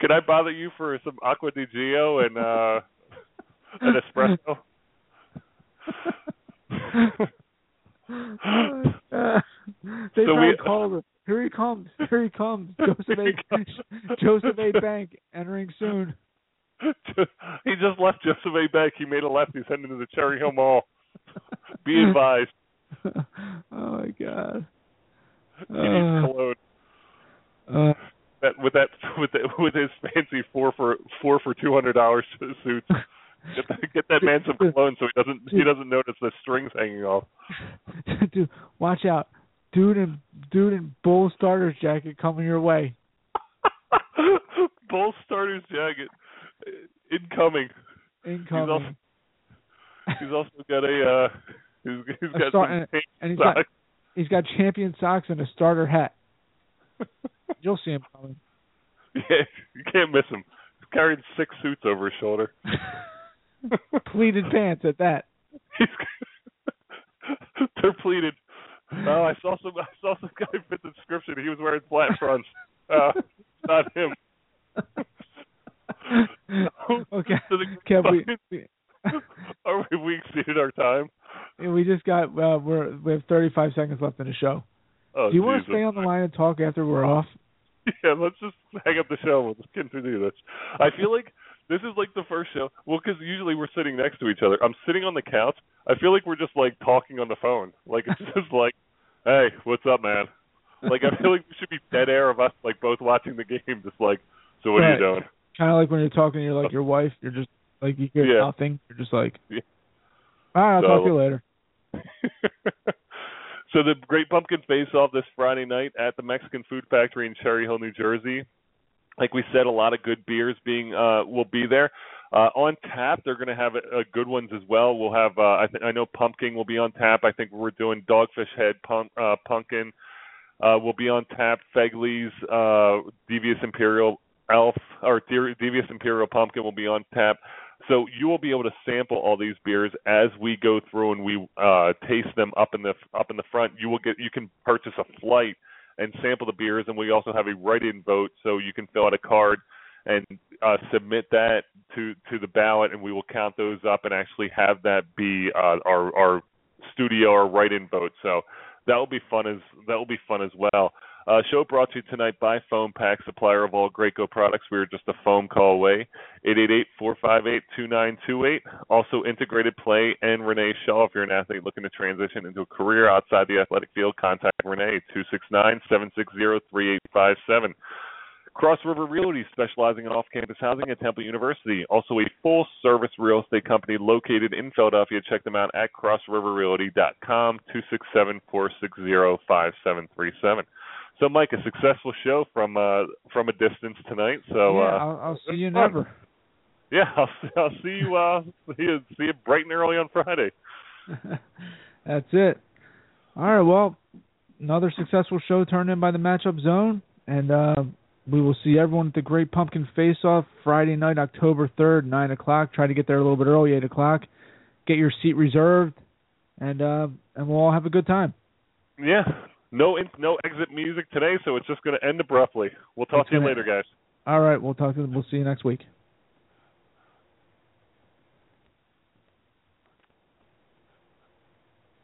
Speaker 4: Can I bother you for some Acqua di Gio and uh an espresso?
Speaker 3: Uh, <gasps> they
Speaker 4: So we-
Speaker 3: called him. Here he comes. Here he comes. <laughs> Joseph A. <laughs> Joseph A. Bank entering soon. <laughs>
Speaker 4: he just left Joseph A. Bank. He made a left. He's heading to the Cherry Hill Mall. Be advised.
Speaker 3: oh my god.
Speaker 4: He needs
Speaker 3: Uh,
Speaker 4: cologne.
Speaker 3: uh,
Speaker 4: That with that with that with his fancy four for four for two hundred dollars suits. Get that, get that man some cologne so he doesn't he doesn't notice the strings hanging off. <laughs>
Speaker 3: dude, watch out. Dude in dude in bull starters jacket coming your way. <laughs>
Speaker 4: Bull starter's jacket incoming.
Speaker 3: Incoming.
Speaker 4: He's also got a uh he's, he's
Speaker 3: A
Speaker 4: got
Speaker 3: star-
Speaker 4: some
Speaker 3: and- and he's got
Speaker 4: socks.
Speaker 3: he's got champion socks and a starter hat. <laughs> You'll see him coming.
Speaker 4: Yeah, you can't miss him. He's carrying six suits over his shoulder. <laughs>
Speaker 3: Pleated pants at that. <laughs>
Speaker 4: They're pleated. Oh, I saw some. I saw some guy fit the description. He was wearing flat fronts. Uh, not him. <laughs>
Speaker 3: okay.
Speaker 4: So the,
Speaker 3: Kev, we, we
Speaker 4: are we, we exceeded our time?
Speaker 3: we just got uh, we're we have 35 seconds left in the show.
Speaker 4: Oh,
Speaker 3: Do you want to stay on the line and talk after we're off?
Speaker 4: Yeah, let's just hang up the show. We'll just continue this. I feel like this is like the first show. Well, because usually we're sitting next to each other. I'm sitting on the couch. I feel like we're just like talking on the phone. Like it's <laughs> just like, hey, what's up, man? Like I feel like we should be dead air of us like both watching the game, just like, so what are you doing?
Speaker 3: kind of like when you're talking to your like <laughs> your wife. You're just like you hear
Speaker 4: Yeah.
Speaker 3: nothing. You're just like,
Speaker 4: Yeah.
Speaker 3: all right, I'll
Speaker 4: So-
Speaker 3: talk to you later. <laughs>
Speaker 4: so the Great Pumpkin Face Off this Friday night at the Mexican Food Factory in Cherry Hill, New Jersey. Like we said, a lot of good beers being uh will be there. Uh on tap, they're going to have uh, good ones as well. We'll have uh I th- I know Pumpkin will be on tap. I think we're doing Dogfish Head pump, uh Pumpkin uh will be on tap. Fegley's uh Devious Imperial Elf or De- Devious Imperial Pumpkin will be on tap. So you will be able to sample all these beers as we go through and we uh, taste them up in the up in the front. You will get you can purchase a flight and sample the beers, and we also have a write-in vote, so you can fill out a card and uh, submit that to to the ballot, and we will count those up and actually have that be uh, our our studio or write-in vote. So that will be fun as that will be fun as well. Uh, show brought to you tonight by Foam Pack, supplier of all Graco products. We are just a phone call away. 888-458-2928. Also, Integrated Play and Renee Shaw. If you're an athlete looking to transition into a career outside the athletic field, contact Renee, 269-760-3857. Cross River Realty, specializing in off-campus housing at Temple University. Also a full-service real estate company located in Philadelphia. Check them out at crossriverrealty.com, 267-460-5737. So, Mike, a successful show from uh, from a distance tonight. So,
Speaker 3: yeah,
Speaker 4: uh,
Speaker 3: I'll, I'll see you
Speaker 4: fun.
Speaker 3: never.
Speaker 4: yeah, <laughs> I'll, I'll see you. Uh, see you, see you bright and early on Friday. <laughs>
Speaker 3: That's it. All right. Well, another successful show turned in by the Matchup Zone, and uh, we will see everyone at the Great Pumpkin Face Off Friday night, October third, nine o'clock. Try to get there a little bit early, eight o'clock. Get your seat reserved, and uh, and we'll all have a good time.
Speaker 4: Yeah, no in, no exit music today, so it's just going to end abruptly. We'll talk to you later, guys.
Speaker 3: All right. We'll talk to. We'll see you next week.